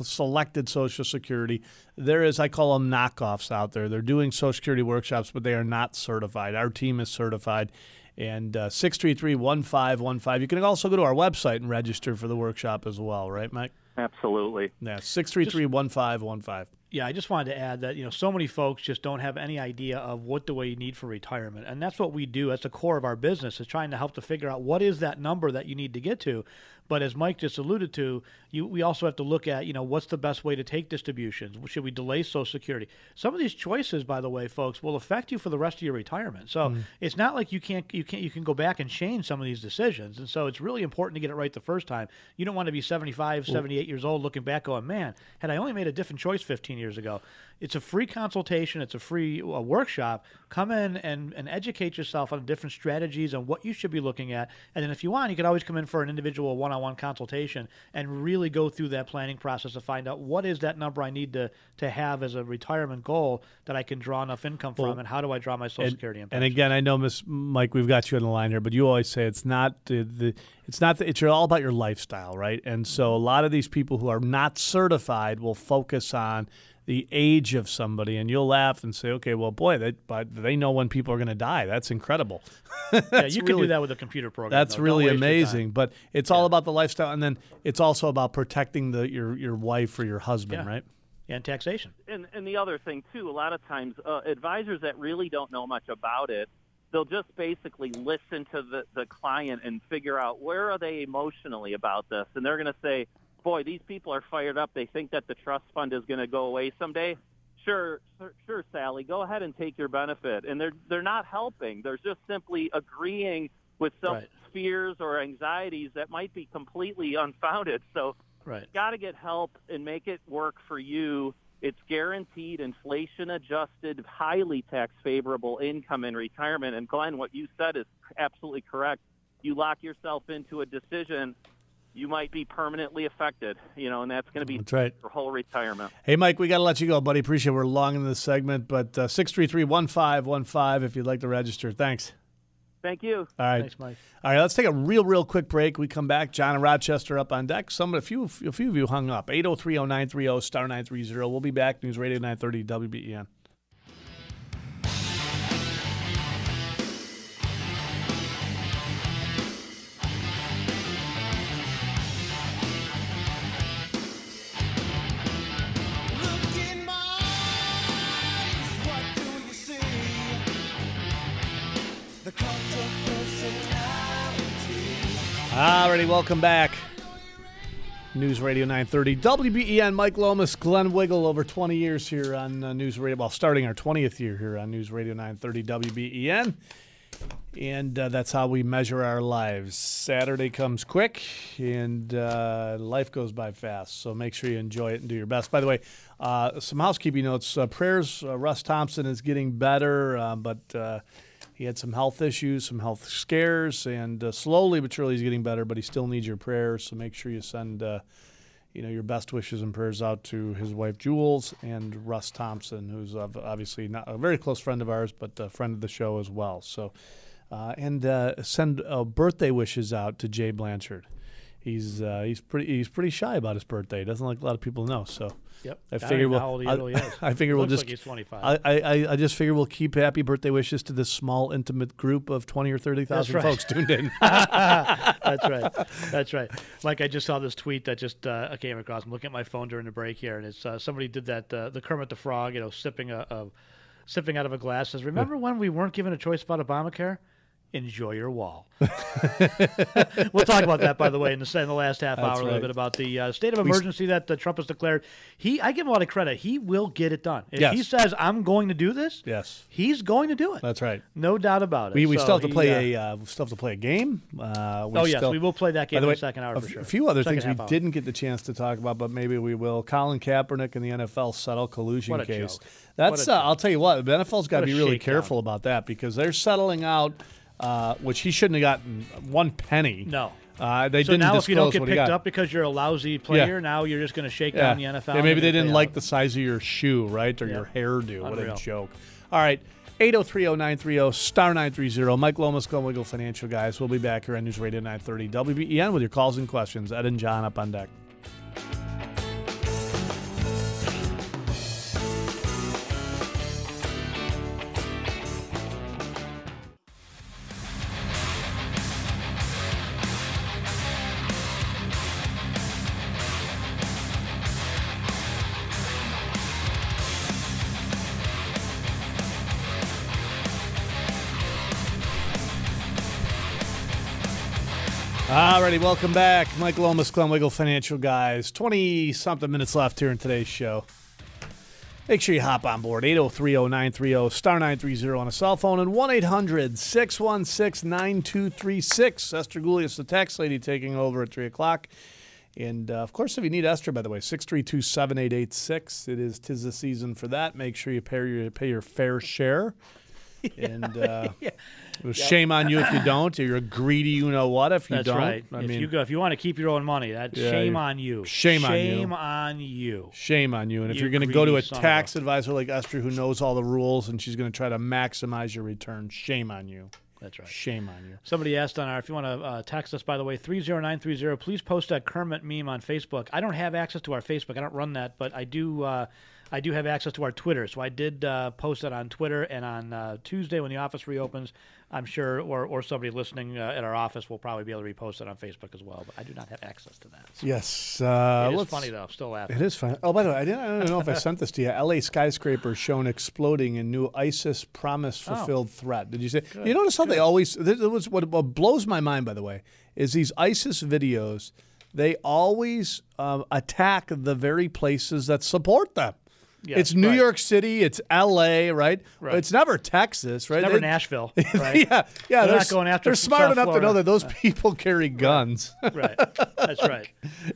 selected Social Security. There is, I call them knockoffs out there. They're doing Social Security workshops, but they are not certified. Our team is certified. And uh, 633 1515. You can also go to our website and register for the workshop as well, right, Mike? Absolutely. Yeah, 633 1515. Yeah, I just wanted to add that you know so many folks just don't have any idea of what do we need for retirement, and that's what we do. That's the core of our business is trying to help to figure out what is that number that you need to get to. But as Mike just alluded to, you we also have to look at you know what's the best way to take distributions. Should we delay Social Security? Some of these choices, by the way, folks, will affect you for the rest of your retirement. So Mm. it's not like you can't you can't you can go back and change some of these decisions. And so it's really important to get it right the first time. You don't want to be 75, Well- 78 years old looking back going, man, had I only made a different choice 15 years ago. It's a free consultation. It's a free uh, workshop. Come in and, and educate yourself on different strategies and what you should be looking at. And then if you want, you could always come in for an individual one-on-one consultation and really go through that planning process to find out what is that number I need to, to have as a retirement goal that I can draw enough income from Well, and how do I draw my Social and, Security and and again, I know, Miss Mike, we've got you on the line here, but you always say it's not the, the it's not the, it's all about your lifestyle, right? And so a lot of these people who are not certified will focus on the age of somebody, and you'll laugh and say, "Okay, well, boy, they but they know when people are going to die. That's incredible." yeah, That's you can do that with a computer program. That's though. Really waste your time. amazing. But it's all about the lifestyle, and then it's also about protecting the your your wife or your husband, Yeah. right? And taxation. And and the other thing too, a lot of times uh, advisors that really don't know much about it, they'll just basically listen to the the client and figure out where are they emotionally about this, and they're going to say, "Boy, these people are fired up. They think that the trust fund is going to go away someday." Sure, sure, sure, Sally. Go ahead and take your benefit, and they're they're not helping. They're just simply agreeing with some Right. fears or anxieties that might be completely unfounded. So Right. got to get help and make it work for you. It's guaranteed, inflation adjusted, highly tax favorable income in retirement. And Glenn, what you said is absolutely correct. You lock yourself into a decision, you might be permanently affected, you know, and that's going to be That's right. your whole retirement. Hey, Mike, we got to let you go, buddy. Appreciate. We're long in this segment, but uh, 633 1515 if you'd like to register. Thanks. Thank you. All right. Thanks, Mike. All right, let's take a real, real quick break. We come back. John and Rochester up on deck. Some, a few, a few of you hung up. 803 0930 star 930. We'll be back. News Radio 930 WBEN. Alrighty, welcome back. News Radio 930 WBEN. Mike Lomas, Glenn Wiegel, over 20 years here on uh, News Radio. Well, starting our 20th year here on News Radio 930 WBEN. And uh, that's how we measure our lives. Saturday comes quick, and uh, life goes by fast. So make sure you enjoy it and do your best. By the way, uh, some housekeeping notes. Uh, prayers. Uh, Russ Thompson is getting better, but he had some health issues, some health scares, and uh, slowly but surely he's getting better. But he still needs your prayers. So make sure you send. Uh, you know your best wishes and prayers out to his wife Jules and Russ Thompson, who's obviously not a very close friend of ours, but a friend of the show as well. So, uh, and uh, send uh, birthday wishes out to Jay Blanchard. He's uh, he's pretty he's pretty shy about his birthday. Doesn't like a lot of people know. So. Yep. I I don't figure we'll. how old he I, really is. I figure we'll just. like he's 25. I, I I just figure we'll keep happy birthday wishes to this small intimate group of twenty or 30 thousand right. folks tuned in. That's right. That's right. Mike, I just saw this tweet that just uh, I came across. I'm looking at my phone during the break here, and it's uh, somebody did that uh, the Kermit the Frog, you know, sipping a, a sipping out of a glass. Says, "Remember when we weren't given a choice about Obamacare? Enjoy your wall." we'll talk about that, by the way, in the, in the last half That's hour. A little right. bit about the uh, state of emergency that uh, Trump has declared. He, I give him a lot of credit. He will get it done. If Yes. he says, "I'm going to do this," yes, he's going to do it. That's right. No doubt about it. We, we So still have to he, play uh, a uh, still have to play a game. Uh, Oh, yes, still- we will play that game By the in way, the second hour a for sure. A few other Second things we hour. didn't get the chance to talk about, but maybe we will. Colin Kaepernick and the NFL settle collusion case. joke. That's uh, I'll tell you what, the NFL's got to be really careful about that because they're settling out, uh, which he shouldn't have gotten one penny. No. Uh, they so didn't now if you don't get picked up because you're a lousy player, now you're just going to shake Yeah. down the NFL. Yeah, maybe they didn't like out. the size of your shoe, right, or Yeah. your hairdo. What a joke! All right, 8030930 star nine three zero. Mike Lomas, Wiegel Financial Guys. We'll be back here on News Radio nine thirty WBEN with your calls and questions. Ed and John up on deck. Alrighty, welcome back. Mike Lomas, Glenn Wiegel, Financial Guys. 20 something minutes left here in today's show. Make sure you hop on board 803 930 star 930 on a cell phone and 1 800 616 9236. Esther Gulius, the tax lady, taking over at 3 o'clock. And uh, of course, if you need Esther, by the way, 632 7886. It is tis the season for that. Make sure you pay your, pay your fair share. and uh, Yeah. Well, shame on you if you don't. You're a greedy, you know what, if you That's don't. right. I if mean, you go, if you want to keep your own money, that's Yeah, shame on you. shame on you. Shame on you. Shame on you. And if You you're going to go to a tax advisor like Esther who knows all the rules and she's going to try to maximize your return, shame on you. That's right. Shame on you. Somebody asked on our, if you want to uh, text us, by the way, 30930, please post that Kermit meme on Facebook. I don't have access to our Facebook. I don't run that, but I do. Uh, I do have access to our Twitter, so I did uh, post it on Twitter. And on uh, Tuesday, when the office reopens, I'm sure, or, or somebody listening uh, at our office will probably be able to repost it on Facebook as well. But I do not have access to that. So. Yes. Uh, it is funny though. Still laughing. It is funny. Oh, by the way, I, didn't, I don't know if I sent this to you. LA skyscraper shown exploding in new ISIS promise fulfilled threat. Did you see? Good. You notice how they always. This was what, what blows my mind. By the way, is these ISIS videos. They always um, attack the very places that support them. Yes, it's New right. York City. It's L.A. Right? Right. It's never Texas. Right? never They- Nashville, right? yeah, yeah. They're not going after They're smart South enough to know that those people carry guns. right. That's right.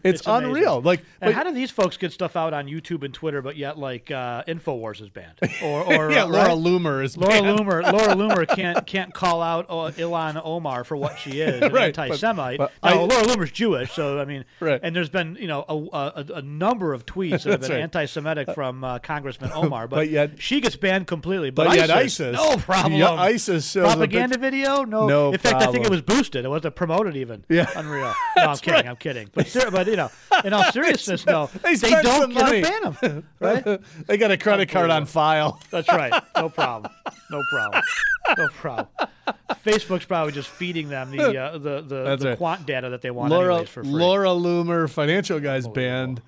It's, amazing. unreal. Like, and how do these folks get stuff out on YouTube and Twitter, but yet like uh, Infowars is banned, or, or Yeah, uh, Laura? Loomer is Laura banned. Loomer. Laura Loomer can't can't call out uh, Ilhan Omar for what she is, an Right, but- anti-Semite. but now, I- Laura Loomer's Jewish, so I mean, Right. and there's been you know a, a, a number of tweets that have been right. anti-Semitic from uh, Congressman Omar, but, But yet- she gets banned completely. But, But yet ISIS, ISIS- no problem. Yeah, ISIS propaganda video, no. No In fact, I think it was boosted. It wasn't promoted even. Yeah. unreal. No, I'm kidding. right. I'm kidding. But ser- but you know, in all seriousness, no, They they, don't get ban them. Right? they got a credit card on file. That's right. No problem. No problem. No problem. Facebook's probably just feeding them the uh, the the, the right. quant data that they want Laura, for free. Laura Loomer, financial guys banned.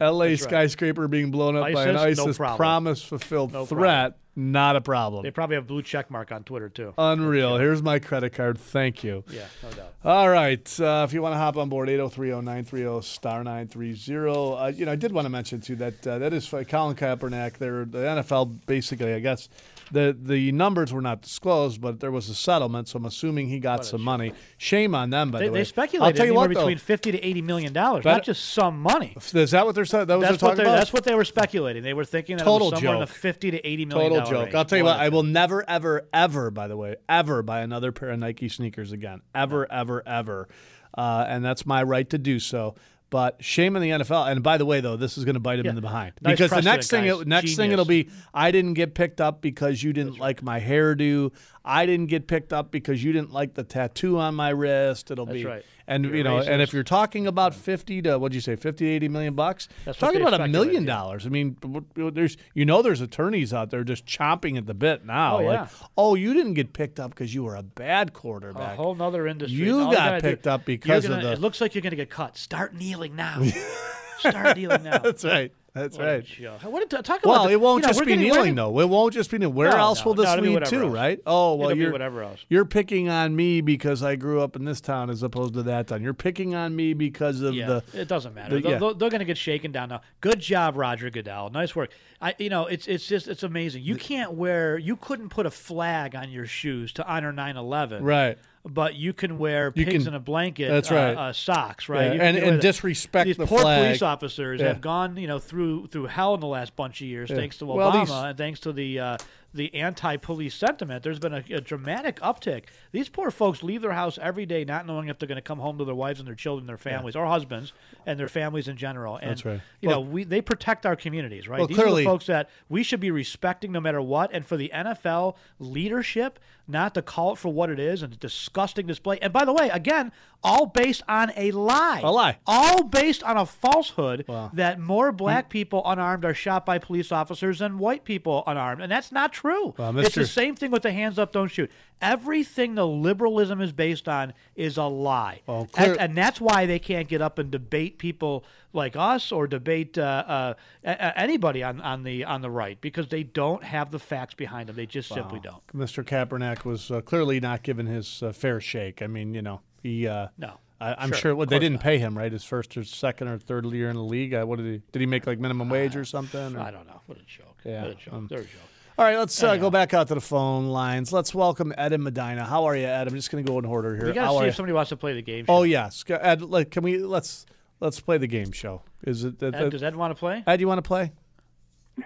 L.A. That's right. skyscraper being blown up by an ISIS no promise fulfilled No threat. Not a problem. They probably have blue check mark on Twitter too. Unreal. Here's my credit card. Thank you. Yeah, no doubt. All right. Uh, if you want to hop on board, 8030930 star 930. Uh, you know, I did want to mention too that uh, that is Colin Kaepernick. They're, the NFL basically, I guess, the the numbers were not disclosed, but there was a settlement, so I'm assuming he got some money. Shame on them, by They, the way. they I'll speculated tell you what, though. between fifty to eighty million dollars, not just some money. Is that what they're saying? That was That's they're what, talking about? that's what they were speculating. They were thinking that Total it was somewhere in the fifty to eighty million Total joke. range. I'll tell you More what, I will never, ever, ever, by the way, ever buy another pair of Nike sneakers again. Ever, ever, ever. Uh, and that's my right to do so. But shame on the NFL. And by the way, though, this is going to bite him Yeah. in the behind Nice because the next thing, it, next thing Genius. it'll be, I didn't get picked up because you didn't like my hairdo. I didn't get picked up because you didn't like the tattoo on my wrist. It'll That's be right. And You're you know, and if you're talking about fifty to what'd you say, 50, 80 million bucks, That's talking about a million yeah. dollars. I mean, there's you know, there's attorneys out there just chomping at the bit now. Oh, like, yeah. oh, you didn't get picked up because you were a bad quarterback. A whole nother industry. You All got gotta do- picked up because of gonna- the- It looks like you're going to get cut. Start kneeling now. Start kneeling now. That's right. That's What right. What talk about Well, the- it won't you know, just be getting kneeling though. It won't just be kneeling. Where No, else no, will this lead to, else. right? Oh well, It'll you're whatever else. you're picking on me because I grew up in this town as opposed to that town. You're picking on me because of Yeah, the. it doesn't matter. the- they're they're, going to get shaken down now. Good job, Roger Goodell. Nice work. I, you know, it's it's just it's amazing. You can't wear, you couldn't put a flag on your shoes to honor 9/11, Right. But you can wear You pigs can- in a blanket. that's uh, right. Uh, socks, right? Yeah, and- and disrespect These the poor flag. police officers Yeah. have gone, you know, through through hell in the last bunch of years, Yeah. thanks to Obama Well, these- and thanks to the. Uh, the anti-police sentiment. There's been a, a dramatic uptick. These poor folks leave their house every day, not knowing if they're going to come home to their wives and their children, their families, or husbands, and their families in general. And That's right. you Well- know, we they protect our communities, right? Well, These are clearly- the folks that we should be respecting no matter what. And for the NFL leadership not to call it for what it is and a disgusting display. And by the way, again, all based on a lie. A lie. All based on a falsehood that more black hmm. people unarmed are shot by police officers than white people unarmed. And that's not true. Well, It's the same thing with the hands up, don't shoot. Everything the liberalism is based on is a lie. clear- and, and that's why they can't get up and debate people like us or debate uh, uh, a- a- anybody on, on the on the right because they don't have the facts behind them. They just simply don't. Mr. Kaepernick was uh, clearly not given his uh, fair shake. I mean, you know, he. Uh, No. I, I'm Sure, sure. Well, they didn't not. pay him right his first or second or third year in the league. Uh, what did he? Did he make like minimum wage or something? or- I don't know. What a joke. Yeah, What a joke. um, They're a joke. All right, let's uh, go back out to the phone lines. Let's welcome Ed and Medina. How are you, Ed? I'm just going to go in order here. We got to are see you? if somebody wants to play the game. Oh yes, Ed. Like, can we let's let's play the game show? Is it? that- Ed, does Ed want to play? Ed, you want to play?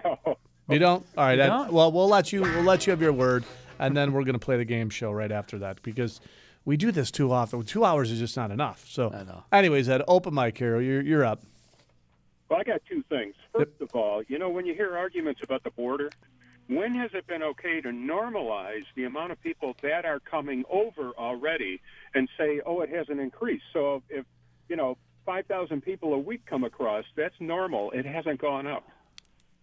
No. You don't? All right, Ed. don't? Well, we'll let you we'll let you have your word, and then we're going to play the game show right after that because we do this too often. Two hours is just not enough. So, I know. anyways, Ed, open mic here. You're you're up. Well, I got two things. First of all, you know, when you hear arguments about the border, when has it been okay to normalize the amount of people that are coming over already and say, oh, it hasn't increased? So if, you know, 5,000 people a week come across, that's normal. It hasn't gone up.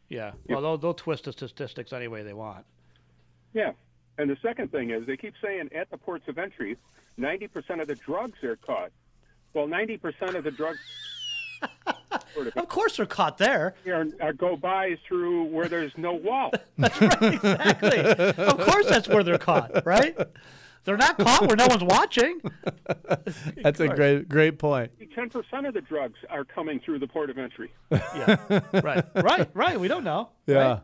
Yeah. Well, they'll, they'll twist the statistics any way they want. Yeah. And the second thing is they keep saying at the ports of entry, 90% of the drugs are caught. Well, 90% of the drugs Of course they're caught there. are, are go by through where there's no wall. That's right, exactly. of course that's where they're caught, right? They're not caught where no one's watching. That's a great great point. 10% of the drugs are coming through the port of entry. Yeah. Right. Right. Right. We don't know. Yeah. right?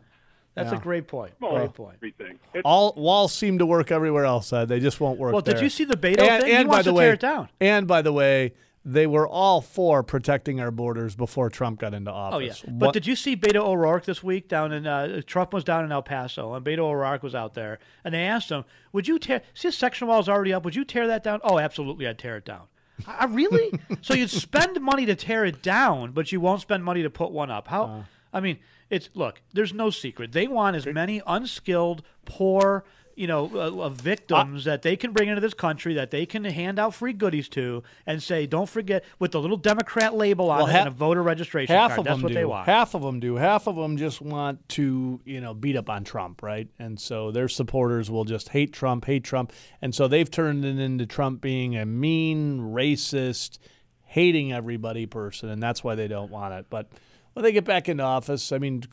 That's Yeah. a great point. Well, Great point. Everything. All walls seem to work everywhere else. Ed. They just won't work. Well, did you see the Beto and, thing? He And by wants the to way, tear it down. And by the way, they were all for protecting our borders before Trump got into office. Oh yeah, but What- did you see Beto O'Rourke this week down in uh, Trump was down in El Paso and Beto O'Rourke was out there and they asked him, "Would you tear? See, the section wall's already up. Would you tear that down?" Oh, absolutely, I'd tear it down. I, I really? so you'd spend money to tear it down, but you won't spend money to put one up? How? Uh. I mean, it's look. There's no secret. They want as many unskilled, poor. You know, uh, uh, victims that they can bring into this country that they can hand out free goodies to and say, "Don't forget," with the little Democrat label on Well, it and a voter registration half card. of That's them what do. they want. Half of them do. Half of them just want to, you know, beat up on Trump, right? And so their supporters will just hate Trump, hate Trump, and so they've turned it into Trump being a mean, racist, hating everybody person, and that's why they don't want it. But when they get back into office, I mean,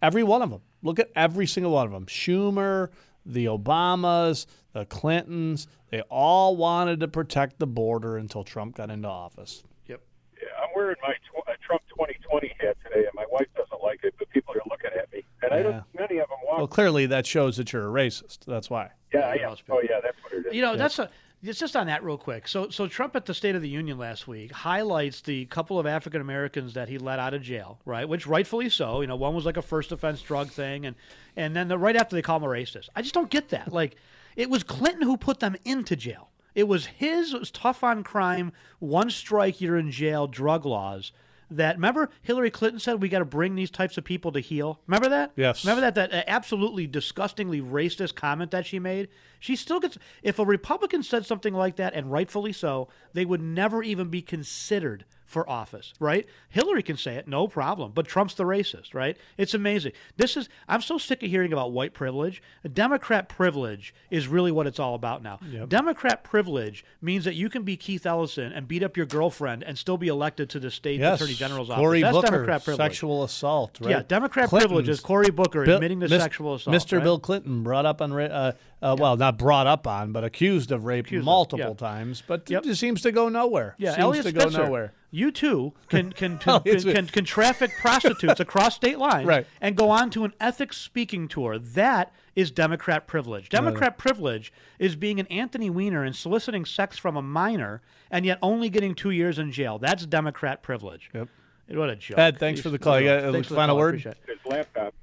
every one of them. Look at every single one of them. Schumer, the Obamas, the Clintons. They all wanted to protect the border until Trump got into office. Yep. Yeah, I'm wearing my tw- uh, Trump 2020 hat today, and my wife doesn't like it, but people are looking at me. And I Yeah. don't many of them walk. Well, clearly that shows that you're a racist. That's why. yeah, I am. Oh, yeah, that's what it is. You know, that's a. It's just on that real quick. So, so Trump at the State of the Union last week highlights the couple of African Americans that he let out of jail, right? Which rightfully so. You know, one was like a first offense drug thing, and and then the, right after they call him a racist. I just don't get that. Like, it was Clinton who put them into jail. It was his it was tough on crime, one strike you're in jail, drug laws. That remember Hillary Clinton said we got to bring these types of people to heal. Remember that? Yes. Remember that that absolutely disgustingly racist comment that she made. She still gets. If a Republican said something like that, and rightfully so, they would never even be considered for office, right? Hillary can say it, no problem. But Trump's the racist, right? It's amazing. This is. I'm so sick of hearing about white privilege. Democrat privilege is really what it's all about now. Yep. Democrat privilege means that you can be Keith Ellison and beat up your girlfriend and still be elected to the state Yes, attorney general's Cory office. That's Booker, Democrat privilege. sexual assault. Right? Yeah, Democrat Clintons. privilege is Cory Booker Bill- admitting to Mis- sexual assault. Mr. right? Bill Clinton brought up on, uh, uh, well, not brought up on, but accused of rape Accused of, multiple yeah. times, but Yep. it just seems to go nowhere. Yeah, seems Eliot to go Spitzer. nowhere. You too can can can, can, can, can traffic prostitutes across state lines Right. and go on to an ethics speaking tour. That is Democrat privilege. Democrat privilege is being an Anthony Weiner and soliciting sex from a minor and yet only getting two years in jail. That's Democrat privilege. Yep. What a joke. Ed, thanks for the call. You got a Thanks for the final call. Word? appreciate it. His laptop,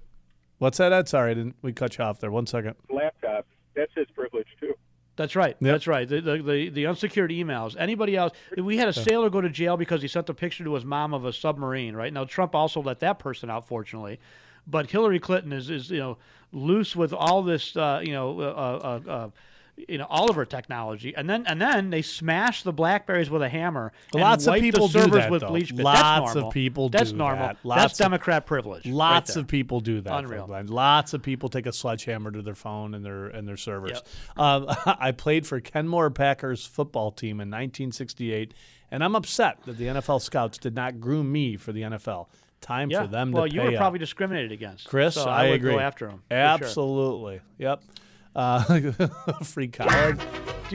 What's that, Ed? Sorry, didn't we cut you off there? One second. laptop, that's his privilege too. That's right. Yep. That's right. The, the the the unsecured emails. Anybody else? We had a sailor go to jail because he sent a picture to his mom of a submarine. Right now, Trump also let that person out, fortunately. But Hillary Clinton is is you know loose with all this uh, you know uh, uh, uh, you know all of her technology, and then and then they smash the Blackberries with a hammer. and Lots of people the do that, with though. bleach. bit. Lots of people That's do normal. that. Lots That's of- Democrat privilege. Lots there. of people do that. Unreal. Lots of people take a sledgehammer to their phone and their and their servers. Yep. Um, I played for Kenmore Packers football team in 1968, and I'm upset that the NFL scouts did not groom me for the NFL. Time Yeah. for them well, to you were up. probably discriminated against, Chris, So I, I, would agree. go after him. for sure. Absolutely. Yep. Uh, free college.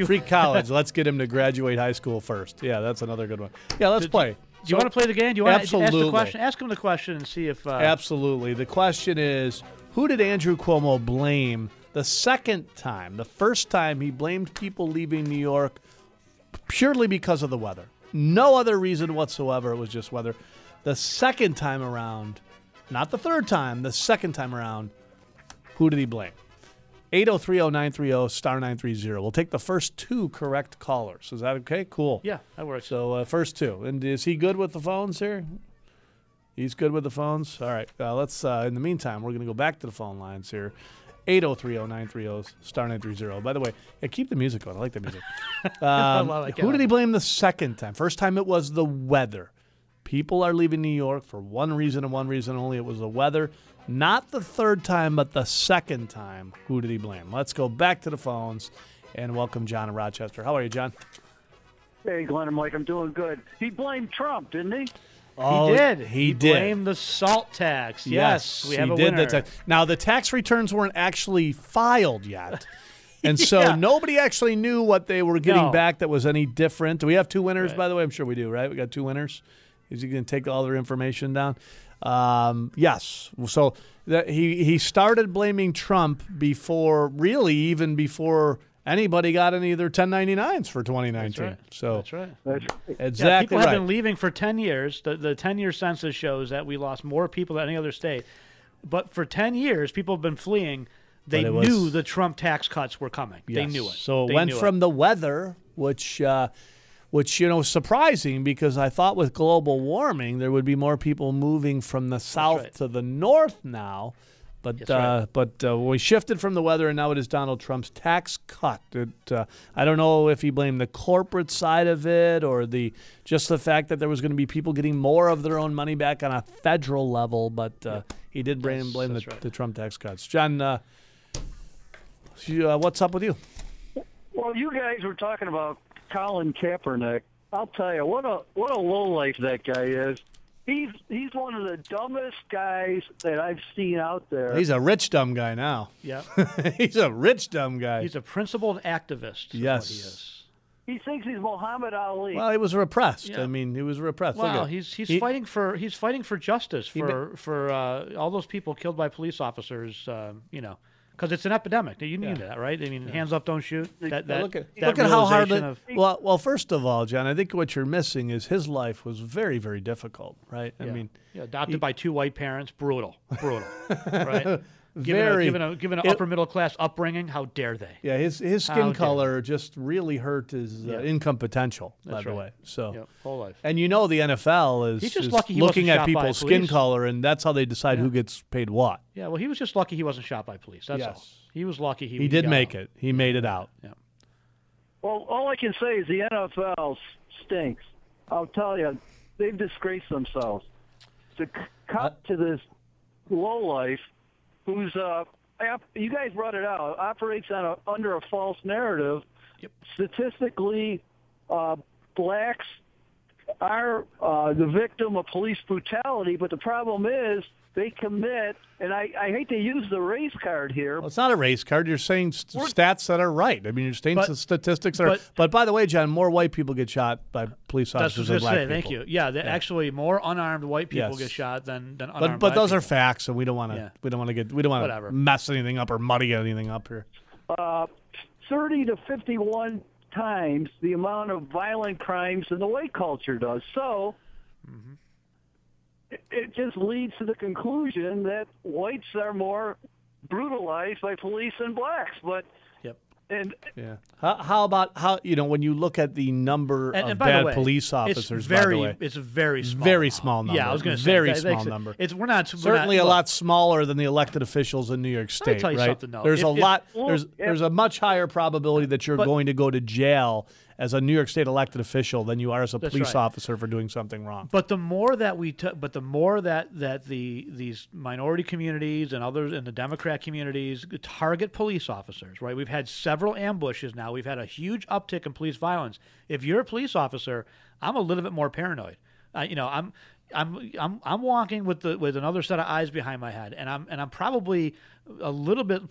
free college. Let's get him to graduate high school first. Yeah, that's another good one. Yeah, let's Did- play. Do you want to play the game? Do you want to ask the question? Ask him the question and see if. Uh, Absolutely. The question is who did Andrew Cuomo blame the second time? The first time he blamed people leaving New York purely because of the weather. No other reason whatsoever. It was just weather. The second time around, not the third time, the second time around, who did he blame? 8030930 star 930. We'll take the first two correct callers. Is that okay? Cool. Yeah, that works. So uh, first two. And is he good with the phones here? He's good with the phones. All right. Uh, let's. Uh, in the meantime, we're going to go back to the phone lines here. 8030930 star 930. By the way, yeah, keep the music on. I like the music. Um, it. who did he blame the second time? First time it was the weather. People are leaving New York for one reason and one reason only. It was the weather. Not the third time, but the second time. Who did he blame? Let's go back to the phones and welcome John in Rochester. How are you, John? Hey, Glenn and Mike, I'm doing good. He blamed Trump, didn't he? Oh, he did. he did. blamed the SALT tax. Yes, we have he a did winner. the tax. Now the tax returns weren't actually filed yet, and so Yeah. nobody actually knew what they were getting No. back that was any different. Do we have two winners, by the way? I'm sure we do, right? We got two winners. Is he going to take all their information down? Um, yes. So that he he started blaming Trump before, really, even before anybody got any of their 1099s for 2019. right. So That's right. That's right. exactly yeah, people have right. been leaving for 10 years. The, the 10 year census shows that we lost more people than any other state. But for 10 years, people have been fleeing. They was- knew the Trump tax cuts were coming. They knew it. So it They went knew from the weather, which, uh, which you know, surprising because I thought with global warming there would be more people moving from the south right. to the north now. But uh, right. but uh, we shifted from the weather, and now it is Donald Trump's tax cut. It, uh, I don't know if he blamed the corporate side of it or the just the fact that there was going to be people getting more of their own money back on a federal level. But uh, he did blame Yes, blame the, right. the Trump tax cuts. John, uh, uh, what's up with you? Well, you guys were talking about Colin Kaepernick. I'll tell you what a what a lowlife that guy is. He's he's one of the dumbest guys that I've seen out there. He's a rich dumb guy now. Yeah. He's a rich dumb guy. He's a principled activist. yes. What he is. He thinks he's Muhammad Ali. Well, he was repressed. Yeah. I mean, he was repressed. Look Well, at- he's he's he- fighting for he's fighting for justice He for for uh, all those people killed by police officers. Uh, you know, because it's an epidemic. You need that, right? I mean, hands up, don't shoot. That, that, look at, that look at how hard it. of- Well, well, first of all, John, I think what you're missing is his life was very, very difficult, right? I Yeah. mean, yeah, adopted he- by two white parents, brutal, brutal, right? Given Very- a, given a given an it- upper middle class upbringing, how dare they? yeah, his his How skin dare color just really hurt his uh, income potential. by That's the right. way, so Yep, whole life. and you know the NFL is, He's just is lucky looking at people's skin color, and that's how they decide who gets paid what. Yeah, well, he was just lucky he wasn't shot by police. That's all. He was lucky he He did make out. it. He made it out. Yeah. Well, all I can say is the NFL stinks. I'll tell you, they've disgraced themselves. To c- cut to this lowlife, who's uh, you guys brought it out, operates on a, under a false narrative. Statistically, uh, blacks are uh, the victim of police brutality, but the problem is they commit, and I, I hate to use the race card here. Well, it's not a race card. You're saying st- stats that are right. I mean, you're saying But- statistics that are. but- But, by the way, John, more white people get shot by police That's officers what I was than going black to say. people. Thank you. Yeah, the, actually, more unarmed white people Yes. get shot than than unarmed But but black those are facts, and we don't want to Yeah. we don't want to get we don't want to mess anything up or muddy anything up here. uh, 30 to 51 times the amount of violent crimes than the white culture does. So it, it just leads to the conclusion that whites are more brutalized by police than blacks. But Yep. and Yeah. How, how about how you know when you look at the number And, of and bad way, police it's officers? very, by the way, it's a very small, very amount. small number. Yeah, I was going to say very that- small it's- number. It's we're not we're certainly not, a look, lot smaller than the elected officials in New York State. tell you right? something, though. There's If- a if- lot. well, there's if- there's a much higher probability that you're But- going to go to jail as a New York State elected official than you are as a That's police right. officer for doing something wrong. But the more that we, t- but the more that that the these minority communities and others in the Democrat communities target police officers, right? We've had several ambushes now. We've had a huge uptick in police violence. If you're a police officer, I'm a little bit more paranoid. Uh, you know, I'm. I'm I'm I'm walking with the with another set of eyes behind my head, and I'm and I'm probably a little bit.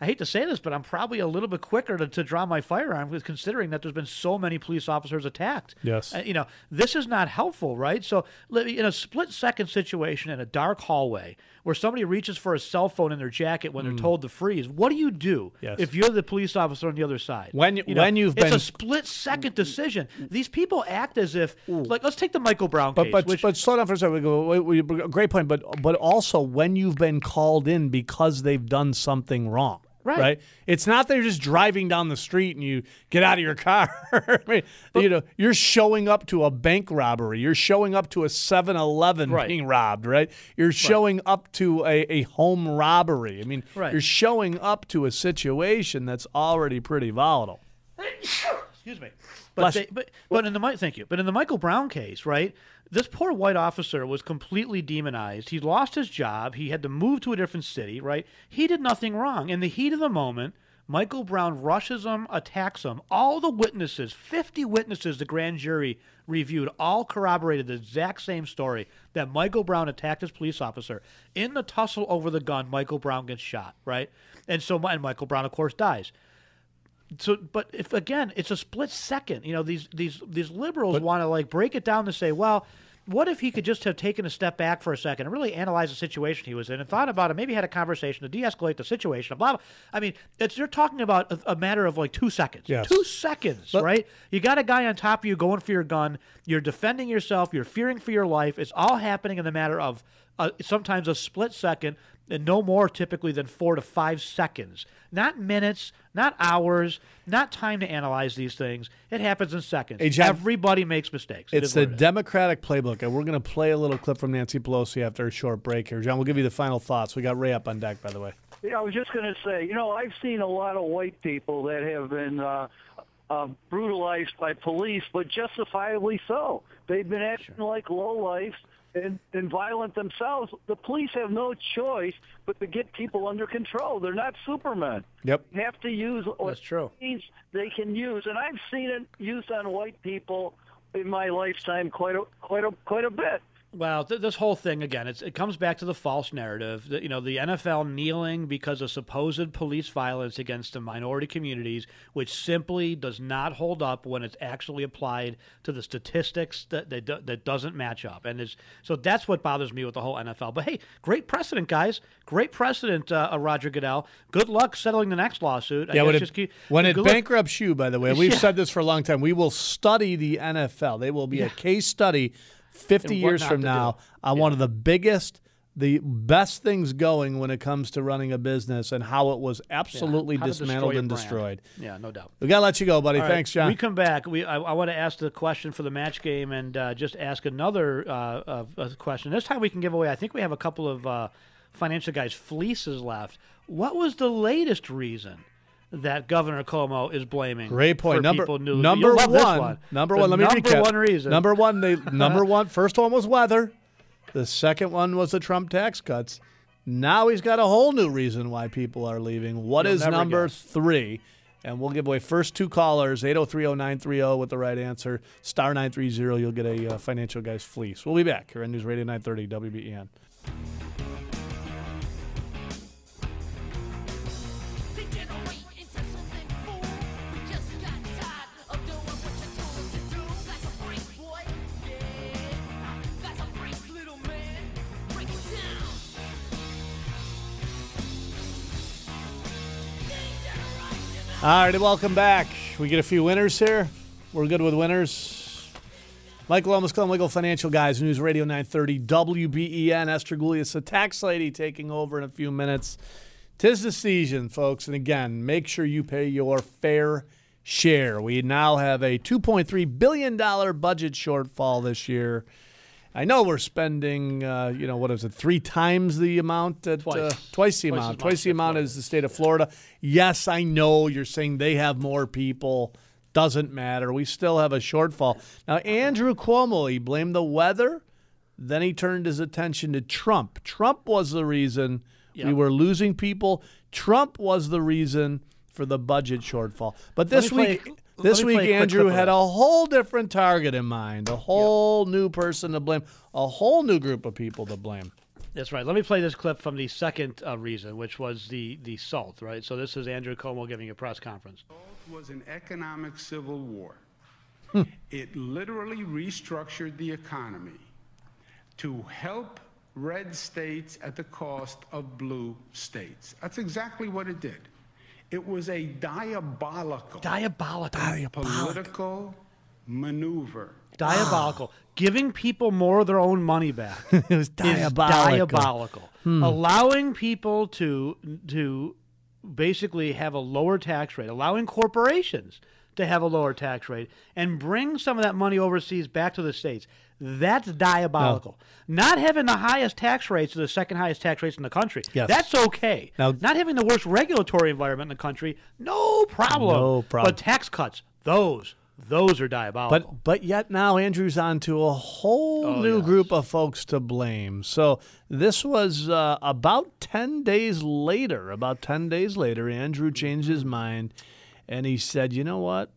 I hate to say this, but I'm probably a little bit quicker to, to draw my firearm, considering that there's been so many police officers attacked. Yes. Uh, you know, this is not helpful, right? So, in a split second situation in a dark hallway where somebody reaches for a cell phone in their jacket when they're Mm. told to freeze, what do you do Yes. if you're the police officer on the other side? When you- You know, when you've it's been- a split second decision. These people act as if, like, let's take the Michael Brown But case. but which, but slow down for a second. We go, wait, wait, great point. But but also when you've been called in because they've done something wrong. Right. It's not that you're just driving down the street and you get out of your car. I mean, you know, you're showing up to a bank robbery. You're showing up to a 7-Eleven Right. being robbed, right? You're showing up to a, a home robbery. I mean, Right. you're showing up to a situation that's already pretty volatile. Excuse me. But, they, but but in the thank you. But in the Michael Brown case, right? This poor white officer was completely demonized. He lost his job. He had to move to a different city, right? He did nothing wrong. In the heat of the moment, Michael Brown rushes him, attacks him. All the witnesses, 50 witnesses the grand jury reviewed, all corroborated the exact same story that Michael Brown attacked his police officer. In the tussle over the gun, Michael Brown gets shot, right? And so and Michael Brown, of course, dies so but if again it's a split second. You know these these these liberals want to like break it down to say well what if he could just have taken a step back for a second and really analyze the situation he was in and thought about it maybe had a conversation to de-escalate the situation blah blah. I mean it's you're talking about a, a matter of like two seconds. Yes. two seconds right? You got a guy on top of you going for your gun. You're defending yourself. You're fearing for your life. It's all happening in the matter of uh, sometimes a split second and no more typically than four to five seconds. Not minutes, not hours, not time to analyze these things. It happens in seconds. Hey, John, Everybody makes mistakes. It's is the what it is. Democratic playbook, and we're going to play a little clip from Nancy Pelosi after a short break here. John, we'll give you the final thoughts. We got Ray up on deck, by the way. Yeah, I was just going to say, you know, I've seen a lot of white people that have been uh, uh, brutalized by police, but justifiably so. They've been acting like lowlifes and, and violent themselves. The police have no choice but to get people under control. They're not supermen. Yep. They have to use That's true. means they can use, and I've seen it used on white people in my lifetime quite a quite a quite a bit. Well, th- this whole thing again, it's, it comes back to the false narrative. That, you know, the NFL kneeling because of supposed police violence against the minority communities, which simply does not hold up when it's actually applied to the statistics that that, do- that doesn't match up. And it's, so that's what bothers me with the whole NFL. But hey, great precedent, guys. Great precedent, uh, uh, Roger Goodell. Good luck settling the next lawsuit. I yeah, when it, just keep- when it bankrupts you, by the way, we've Yeah. said this for a long time. We will study the NFL. They will be a case study 50 years from now do. on one of the biggest, the best things going when it comes to running a business and how it was absolutely destroy dismantled and brand. destroyed. Yeah, no doubt. We got to let you go, buddy. All right, Thanks, John. We come back. We I, I want to ask the question for the match game and uh, just ask another uh, uh, uh, question. This time we can give away. I think we have a couple of uh, financial guys fleeces left. What was the latest reason? That Governor Cuomo is blaming. Great point. For Number number You'll love this one, one. Number The one. Let me number recap. one reason. Number one. They number one. First one was weather. The second one was the Trump tax cuts. Now he's got a whole new reason why people are leaving. What You'll is number guess. three? And we'll give away first two callers, 8030930 with the right answer. Star 930, you'll get a uh, Financial Guys fleece. We'll be back here on News Radio 930 WBEN. All righty, welcome back. We get a few winners here. We're good with winners. Michael Lomas, Glenn Wiegel, Financial Guys, News Radio 930, WBEN. Esther the tax lady, taking over in a few minutes. Tis the season, folks. And again, make sure you pay your fair share. We now have a $2.3 billion budget shortfall this year. I know we're spending, uh, you know, what is it, three times the amount? At, Twice. Uh, twice the Twice amount. Twice the amount as the state of Florida. Yes, I know you're saying they have more people. Doesn't matter. We still have a shortfall. Now, Andrew Cuomo, he blamed the weather. Then he turned his attention to Trump. Trump was the reason we were losing people. Trump was the reason for the budget shortfall. But this play- week, let this week, play a quick Andrew had a whole different target in mind, a whole new person to blame, a whole new group of people to blame. That's right. Let me play this clip from the second uh, reason, which was the the SALT. Right. So this is Andrew Cuomo giving a press conference. SALT was an economic civil war. it literally restructured the economy to help red states at the cost of blue states. That's exactly what it did. It was a diabolical, diabolical, political maneuver. Diabolical. Giving people more of their own money back. it was is diabolical. diabolical. Hmm. Allowing people to to basically have a lower tax rate, allowing corporations to have a lower tax rate, and bring some of that money overseas back to the states. That's diabolical. Not having the highest tax rates or the second highest tax rates in the country. Yes. That's okay. Now- Not having the worst regulatory environment in the country, no problem. No problem. But tax cuts, those, those are diabolical. But but yet now Andrew's on to a whole Oh, new yes. group of folks to blame. So this was uh, about ten days later. About ten days later, Andrew changed his mind, and he said, "You know what?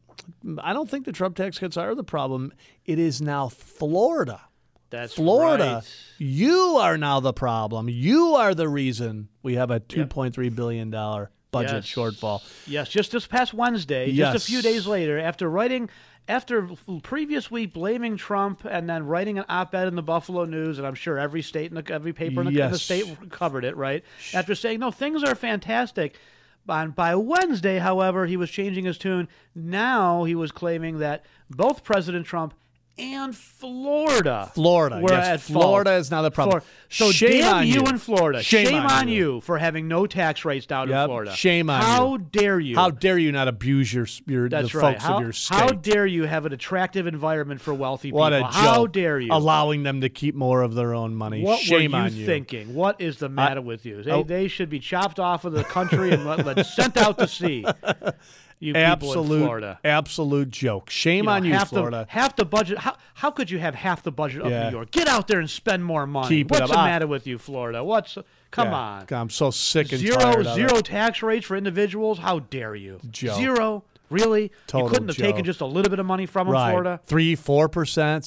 I don't think the Trump tax cuts are the problem. It is now Florida. That's Florida. right. You are now the problem. You are the reason we have a two point three billion dollar budget Yes. shortfall." Yes, just this past Wednesday, just a few days later, after writing, after previous week blaming Trump and then writing an op-ed in the Buffalo News, and I'm sure every state and every paper in the, in the state covered it, right? After saying no, things are fantastic. By, by Wednesday, however, he was changing his tune. Now he was claiming that both President Trump and Florida, Florida, were yes, at fault. Florida is now the problem. So Shame on you you. in Florida. Shame on on you. you for having no tax rates down in Florida. Shame on you. How dare you? How dare you not abuse your your That's the right. folks how, of your state? how dare you have an attractive environment for wealthy what people? a joke! How dare you? allowing them to keep more of their own money? what Shame were you on you. thinking? What is the matter with you? They, oh. they should be chopped off of the country and let, let sent out to sea. You absolute, Florida. absolute joke. Shame You know, on you, half Florida. The, half the budget. How, how could you have half the budget of Yeah. New York? Get out there and spend more money. Keep What's the Ah. matter with you, Florida? What's come Yeah. on? I'm so sick and Zero tired of zero it. tax rates for individuals. How dare you? Joke. Zero. Really? Total you couldn't have joke. taken just a little bit of money from them, right. Florida? Three, four percent,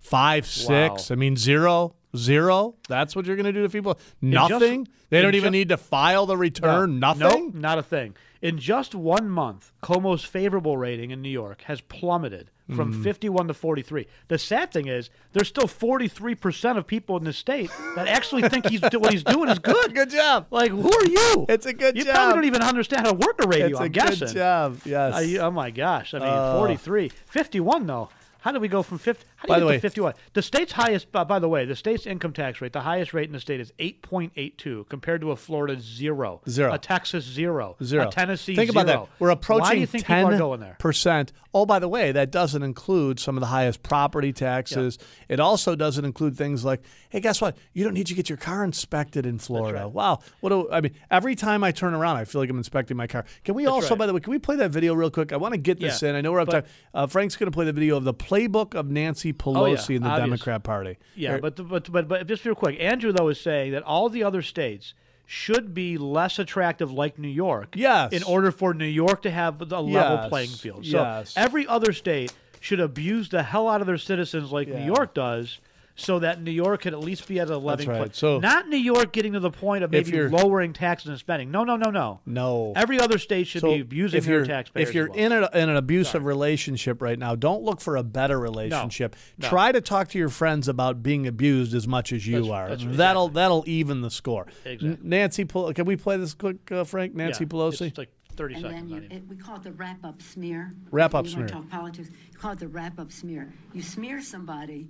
five, six. I mean, zero, zero. That's what you're going to do to people. just- Nothing. they don't even need to file the return. No, Nothing. Nope, not a thing. In just one month, Cuomo's favorable rating in New York has plummeted from Mm. 51 to 43. The sad thing is, there's still 43% of people in the state that actually think he's what he's doing is good. good job. Like, who are you? It's a good you job. probably don't even understand how to work a radio. It's I'm a guessing. good job. Yes. I- oh my gosh! I mean, Uh, 43, 51 though. How did we go from 50? How did By we the way- 51? The state's highest, uh, by the way, the state's income tax rate, the highest rate in the state is 8.82 compared to a Florida zero, Zero. a Texas zero, Zero. a Tennessee Think about zero. that. We're approaching Why do you think people are ten going there? percent. Oh, by the way, that doesn't include some of the highest property taxes. It also doesn't include things like, hey, guess what? You don't need to get your car inspected in Florida. Wow. What do I mean? Every time I turn around, I feel like I'm inspecting my car. Can we That's also, right. by the way, can we play that video real quick? I want to get this Yeah, in. I know we're up time. Uh, Frank's going to play the video of the playbook of Nancy Pelosi Oh, yeah, and the obvious. Democrat Party. Yeah, Here- but, but but but just real quick, Andrew though is saying that all the other states should be less attractive, like New York. Yes. In order for New York to have a level Yes, playing field, so yes. every other state should abuse the hell out of their citizens, like New York does. So that New York could at least be at a leveling right. point. So- not New York getting to the point of maybe you're- lowering taxes and spending. No, no, no, no. No. Every other state should So be abusing if their you're, taxpayers. If you're well. in, a, in an abusive relationship right now, don't look for a better relationship. No. Try to talk to your friends about being abused as much as you That's- are. that's right. that'll that'll even the score. Exactly. Nancy, Pel- can we play this quick, uh, Frank? Nancy Yeah, Pelosi. It's like thirty And seconds. then you, it, we call it the wrap-up smear. Wrap-up You smear. talk politics. You call it the wrap-up smear. You smear somebody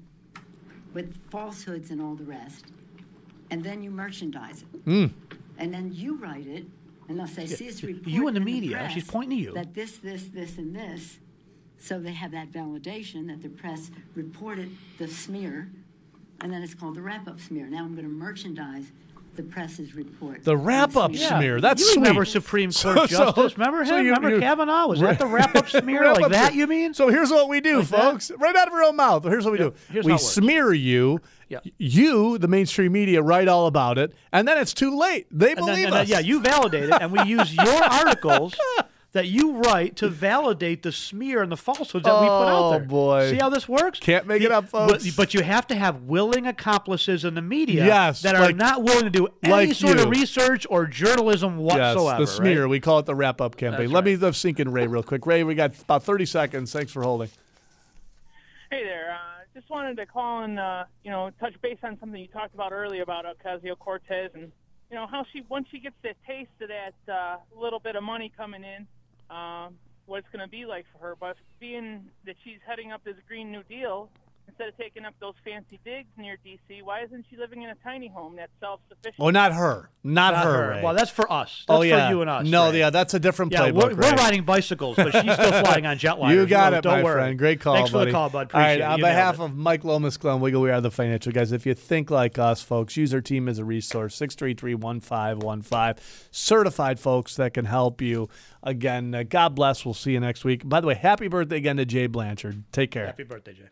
with falsehoods and all the rest, and then you merchandise it, Mm. and then you write it, and they'll say, "See, it's reported you in the media. press She's pointing to you. That this, this, this, and this." So they have that validation that the press reported the smear, and then it's called the wrap-up smear. Now I'm going to merchandise the press's report. The wrap-up smear. smear. That's you sweet. remember Supreme Court So- so- Justice? remember him? so you- remember you- Kavanaugh? Was that the wrap-up smear Wrap like up that? smear. You mean? So here's what we do, Like that? folks. Right out of our own mouth. Here's what we do. here's we how it works. smear you. Yeah. You, the mainstream media, write all about it, and then it's too late. They And believe then, and then, us. yeah, you validate it, and we use your articles that you write to validate the smear and the falsehoods that we put out Oh, there. boy. See how this works? Can't make it up, But, folks. but you have to have willing accomplices in the media Yes, that are like- not willing to do any like sort of research or journalism whatsoever. Yes, the smear. right? We call it the wrap up campaign. That's Let me let's sink in Ray real quick. Ray, we got about 30 seconds. Thanks for holding. Hey there. Uh, just wanted to call and uh, you know touch base on something you talked about earlier about Ocasio Cortez and you know how she once she gets that taste of that uh, little bit of money coming in, um, what it's going to be like for her. But being that she's heading up this Green New Deal, instead of taking up those fancy digs near D.C., why isn't she living in a tiny home that's self-sufficient? Oh, not her. Not, Not her. her. Well, that's for us. oh That's for yeah, you and us, No, Ray. yeah, that's a different Yeah, playbook. we're, we're riding bicycles, but she's still flying on jetliners. You got No, it, don't my worry. friend. Great call, Thanks buddy. for the call, bud. All right, Appreciate it. on You behalf of Mike Lomas, Glenn Wiegel, we are the financial guys. If you think like us, folks, use our team as a resource. 633-1515. Certified folks that can help you. Again, uh, God bless. We'll see you next week. By the way, happy birthday again to Jay Blanchard. Take care. Happy birthday, Jay.